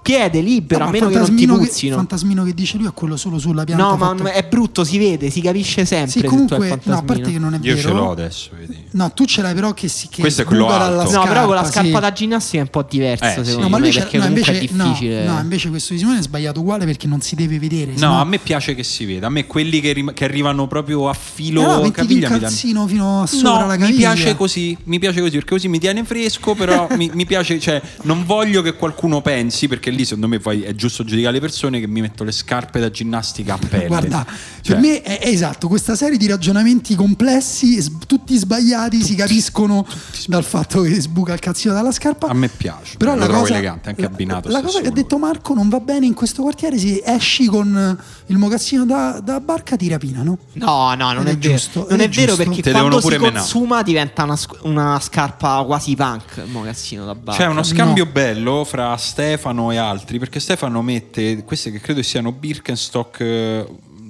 piede libero, No, a ma il meno che non ti fantasmino che, puzzino. fantasmino che dice lui è quello solo sulla pianta. No, ma fatta- è brutto, si vede, si capisce sempre. Sì, il comunque, no, a parte che non è Io vero. ce l'ho adesso, vedi. No, tu ce l'hai però che si che Questo è quello alto. dalla No, No, però con la scarpa, sì. da ginnastica è un po' diverso, Eh, secondo sì. No, ma me, lui c'è- perché no, invece, è difficile. no, no, invece questo di Simone è sbagliato uguale perché non si deve vedere. No, sennò- a me piace che si veda. A me quelli che, rim- che arrivano proprio a filo Eh no, caviglia mi danno- calzino fino a sopra No, la mi caviglia. piace così, mi piace così perché così mi tiene fresco, però mi, mi piace, cioè non voglio che qualcuno pensi, perché lì secondo me poi è giusto giudicare le persone che mi metto le scarpe da ginnastica a pelle. Guarda, Cioè, per me è, è esatto, questa serie di ragionamenti complessi, s- tutti sbagliati, si capiscono dal fatto che sbuca il cazzino dalla scarpa. a me piace, Però la trovo cosa, elegante, anche la- abbinato. La cosa che ha detto Marco non va bene in questo quartiere, se esci con il mocassino da, da barca ti rapinano. No, no, non è, è giusto, non ed è, è vero giusto. perché Te quando si menare. consuma diventa una, una scarpa quasi punk, il mocassino da barca. C'è uno scambio No. bello fra Stefano e altri, perché Stefano mette queste che credo siano Birkenstock, eh,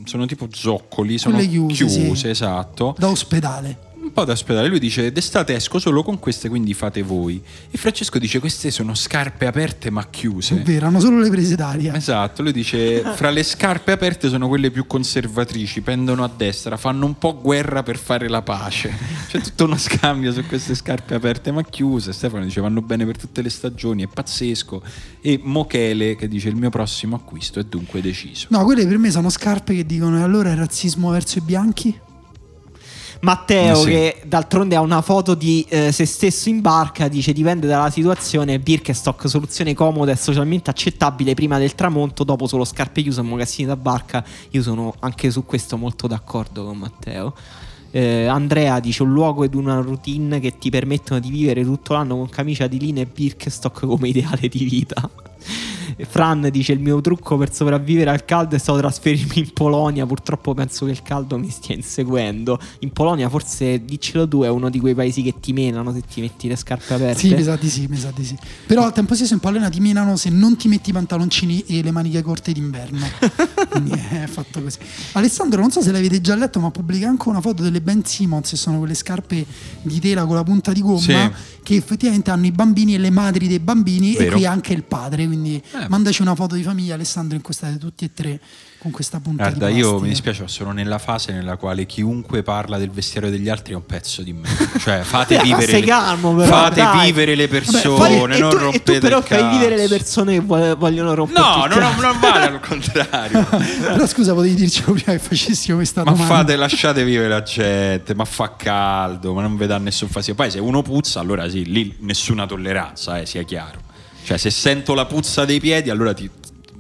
sono tipo zoccoli, sono Quelle chiuse, sì. chiuse, esatto. Da ospedale. Po' da ospedale. Lui dice: D'estate esco solo con queste, quindi fate voi. E Francesco dice: Queste sono scarpe aperte ma È chiuse. vero, hanno solo le prese d'aria. Esatto, lui dice: (laughs) Fra le scarpe aperte sono quelle più conservatrici, pendono a destra, fanno un po' guerra per fare la pace. (laughs) C'è tutto uno scambio su queste scarpe aperte ma chiuse. Stefano dice: Vanno bene per tutte le stagioni, è pazzesco. E Mochele che dice: Il mio prossimo acquisto è dunque deciso. No, quelle per me sono scarpe che dicono e allora il razzismo verso i bianchi? Matteo, Ma sì. che d'altronde ha una foto di eh, se stesso in barca, dice dipende dalla situazione. Birkenstock, soluzione comoda e socialmente accettabile prima del tramonto, dopo solo scarpe chiuse e mocassini da barca. Io sono anche su questo molto d'accordo con Matteo. Eh, Andrea dice un luogo ed una routine che ti permettono di vivere tutto l'anno con camicia di linea e Birkenstock come ideale di vita. Fran dice il mio trucco per sopravvivere al caldo è stato trasferirmi in Polonia, purtroppo penso che il caldo mi stia inseguendo. In Polonia forse, diccelo tu, è uno di quei paesi che ti menano se ti metti le scarpe aperte. Sì, mi sa di sì, mi sa di sì. Però al tempo stesso in Pallena ti menano se non ti metti i pantaloncini e le maniche corte d'inverno. (laughs) Quindi è fatto così. Alessandro, non so se l'avete già letto, ma pubblica anche una foto delle Ben Simmons, che sono quelle scarpe di tela con la punta di gomma, Sì. che effettivamente hanno i bambini e le madri dei bambini e Vero. qui anche il padre. Quindi Eh. Mandaci una foto di famiglia, Alessandro, in cui state tutti e tre con questa punta Guarda, io mi dispiace, ma sono nella fase nella quale chiunque parla del vestiario degli altri è un pezzo di me. Cioè, fate Eh, (laughs) vivere, le, calmo, però, fate dai. vivere le persone, Fai- non tu, e rompete tu però fai vivere le persone che vo- vogliono rompere No, non, cazzo. non vale al (laughs) contrario. (laughs) Però scusa, potevi dircelo prima che facessimo questa ma domanda. fate, lasciate vivere la gente, ma fa caldo, ma non vi dà nessun fastidio. Poi se uno puzza, allora sì, lì nessuna tolleranza, eh, sia chiaro. Cioè, se sento la puzza dei piedi, allora ti,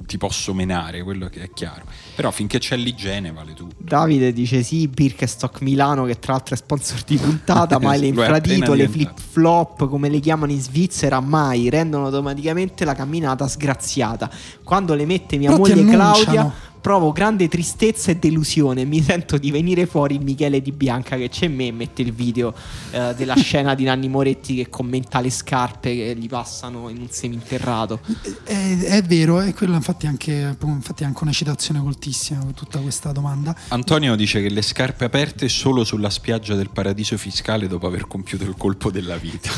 ti posso menare, quello che è chiaro. Però finché c'è l'igiene vale tutto. Davide dice sì, Birkenstock Milano che tra l'altro è sponsor di puntata, (laughs) mai le infradito, le flip flop come le chiamano in Svizzera, mai rendono automaticamente la camminata sgraziata. Quando le mette mia Però moglie annunciano. Claudia provo grande tristezza e delusione, mi sento di venire fuori Michele Di Bianca che c'è in me e mette il video eh, della (laughs) scena di Nanni Moretti che commenta le scarpe che gli passano in un seminterrato. È, è vero, e quella infatti è anche, infatti è anche una citazione coltissima tutta questa domanda. Antonio dice che le scarpe aperte solo sulla spiaggia del paradiso fiscale dopo aver compiuto il colpo della vita.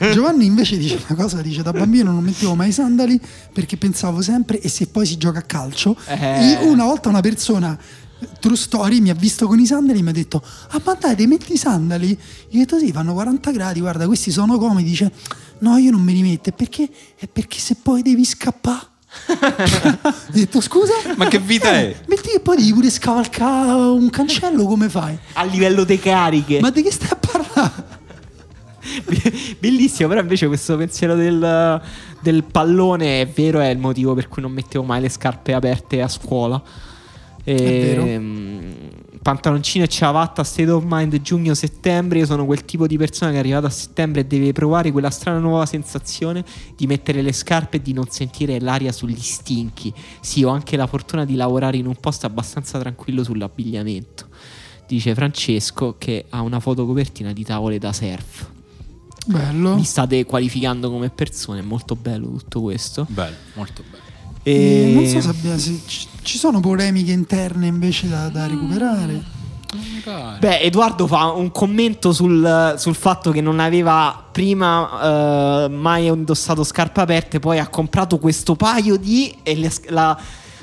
(laughs) Giovanni invece dice (laughs) una cosa, dice da bambino non mettevo mai i sandali perché pensavo sempre e se poi si gioca a calcio. Eh. E una volta una persona, true story, mi ha visto con i sandali e mi ha detto ah ma dai, ti metti i sandali? Io ho detto sì, fanno 40 gradi, guarda questi sono comodi, dice no io non me li metto, perché? È perché se poi devi scappare. (laughs) (laughs) ho detto scusa? Ma che vita è? Metti che poi devi pure scavalcare un cancello, come fai? A livello di cariche. Ma di che stai a parlare? (laughs) Bellissimo, però invece questo pensiero del, del pallone è vero, è il motivo per cui non mettevo mai le scarpe aperte a scuola. E, mm, Pantaloncino e ciabatta, state of mind giugno-settembre. Io sono quel tipo di persona che è arrivata a settembre e deve provare quella strana nuova sensazione di mettere le scarpe e di non sentire l'aria sugli stinchi. Sì, ho anche la fortuna di lavorare in un posto abbastanza tranquillo sull'abbigliamento. Dice Francesco che ha una fotocopertina di tavole da surf. Bello. Mi state qualificando come persone, è molto bello tutto questo. Bello, molto bello. E E non so se, abbia- se ci- sono polemiche interne invece da, da recuperare. Mi pare. Beh, Edoardo fa un commento sul, sul fatto che non aveva prima eh, mai indossato scarpe aperte, poi ha comprato questo paio di e le- la,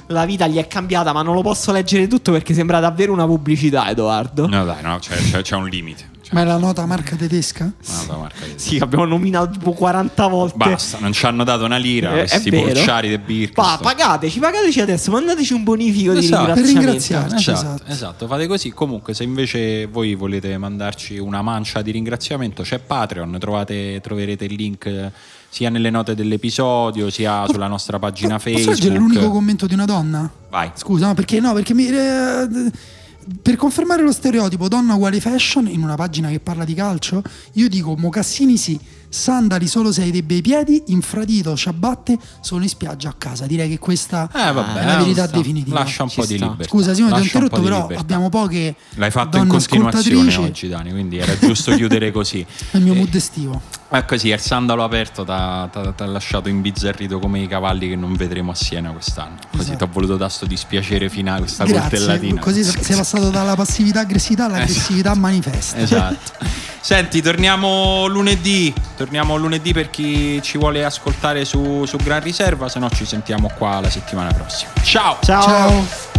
la vita gli è cambiata, ma non lo posso leggere tutto perché sembra davvero una pubblicità, Edoardo. No, dai, no, c'è, c'è- c'è un limite. C'è Ma è la nota marca tedesca? nota marca di- Sì, abbiamo nominato tipo 40 volte. Basta, non ci hanno dato una lira, Eh, questi porciari de Birkenstock. Pa, pagateci, pagateci adesso, mandateci un bonifico di Esatto. Per ringraziamento. ringraziarci. Esatto, esatto. esatto, fate così. Comunque, se invece voi volete mandarci una mancia di ringraziamento, c'è Patreon, trovate, troverete il link eh, sia nelle note dell'episodio, sia sulla nostra pagina Posso Facebook. leggere l'unico commento di una donna? Vai. Scusa, no, perché no? Perché mi. eh, per confermare lo stereotipo donna uguale fashion in una pagina che parla di calcio, io dico mocassini sì, sandali solo se hai dei bei piedi, infradito, ciabatte solo in spiaggia a casa. Direi che questa Eh, vabbè, è la verità sta. definitiva. Lascia un Ci po' di sta. libertà. Scusa Simone, ti ho interrotto, però libertà. abbiamo poche L'hai fatto in continuazione oggi, Dani, quindi era giusto chiudere così. È il mio Eh, mood estivo. È così, il sandalo aperto ti ha lasciato imbizzarrito come i cavalli che non vedremo a Siena quest'anno. Così Esatto. ti ho voluto dare sto dispiacere finale, questa Grazie. coltellatina. Così sei passato dalla passività aggressività all'aggressività (laughs) manifesta. Esatto. Senti, torniamo lunedì. Torniamo lunedì per chi ci vuole ascoltare su, su Gran Riserva, se no ci sentiamo qua la settimana prossima. Ciao! Ciao. Ciao.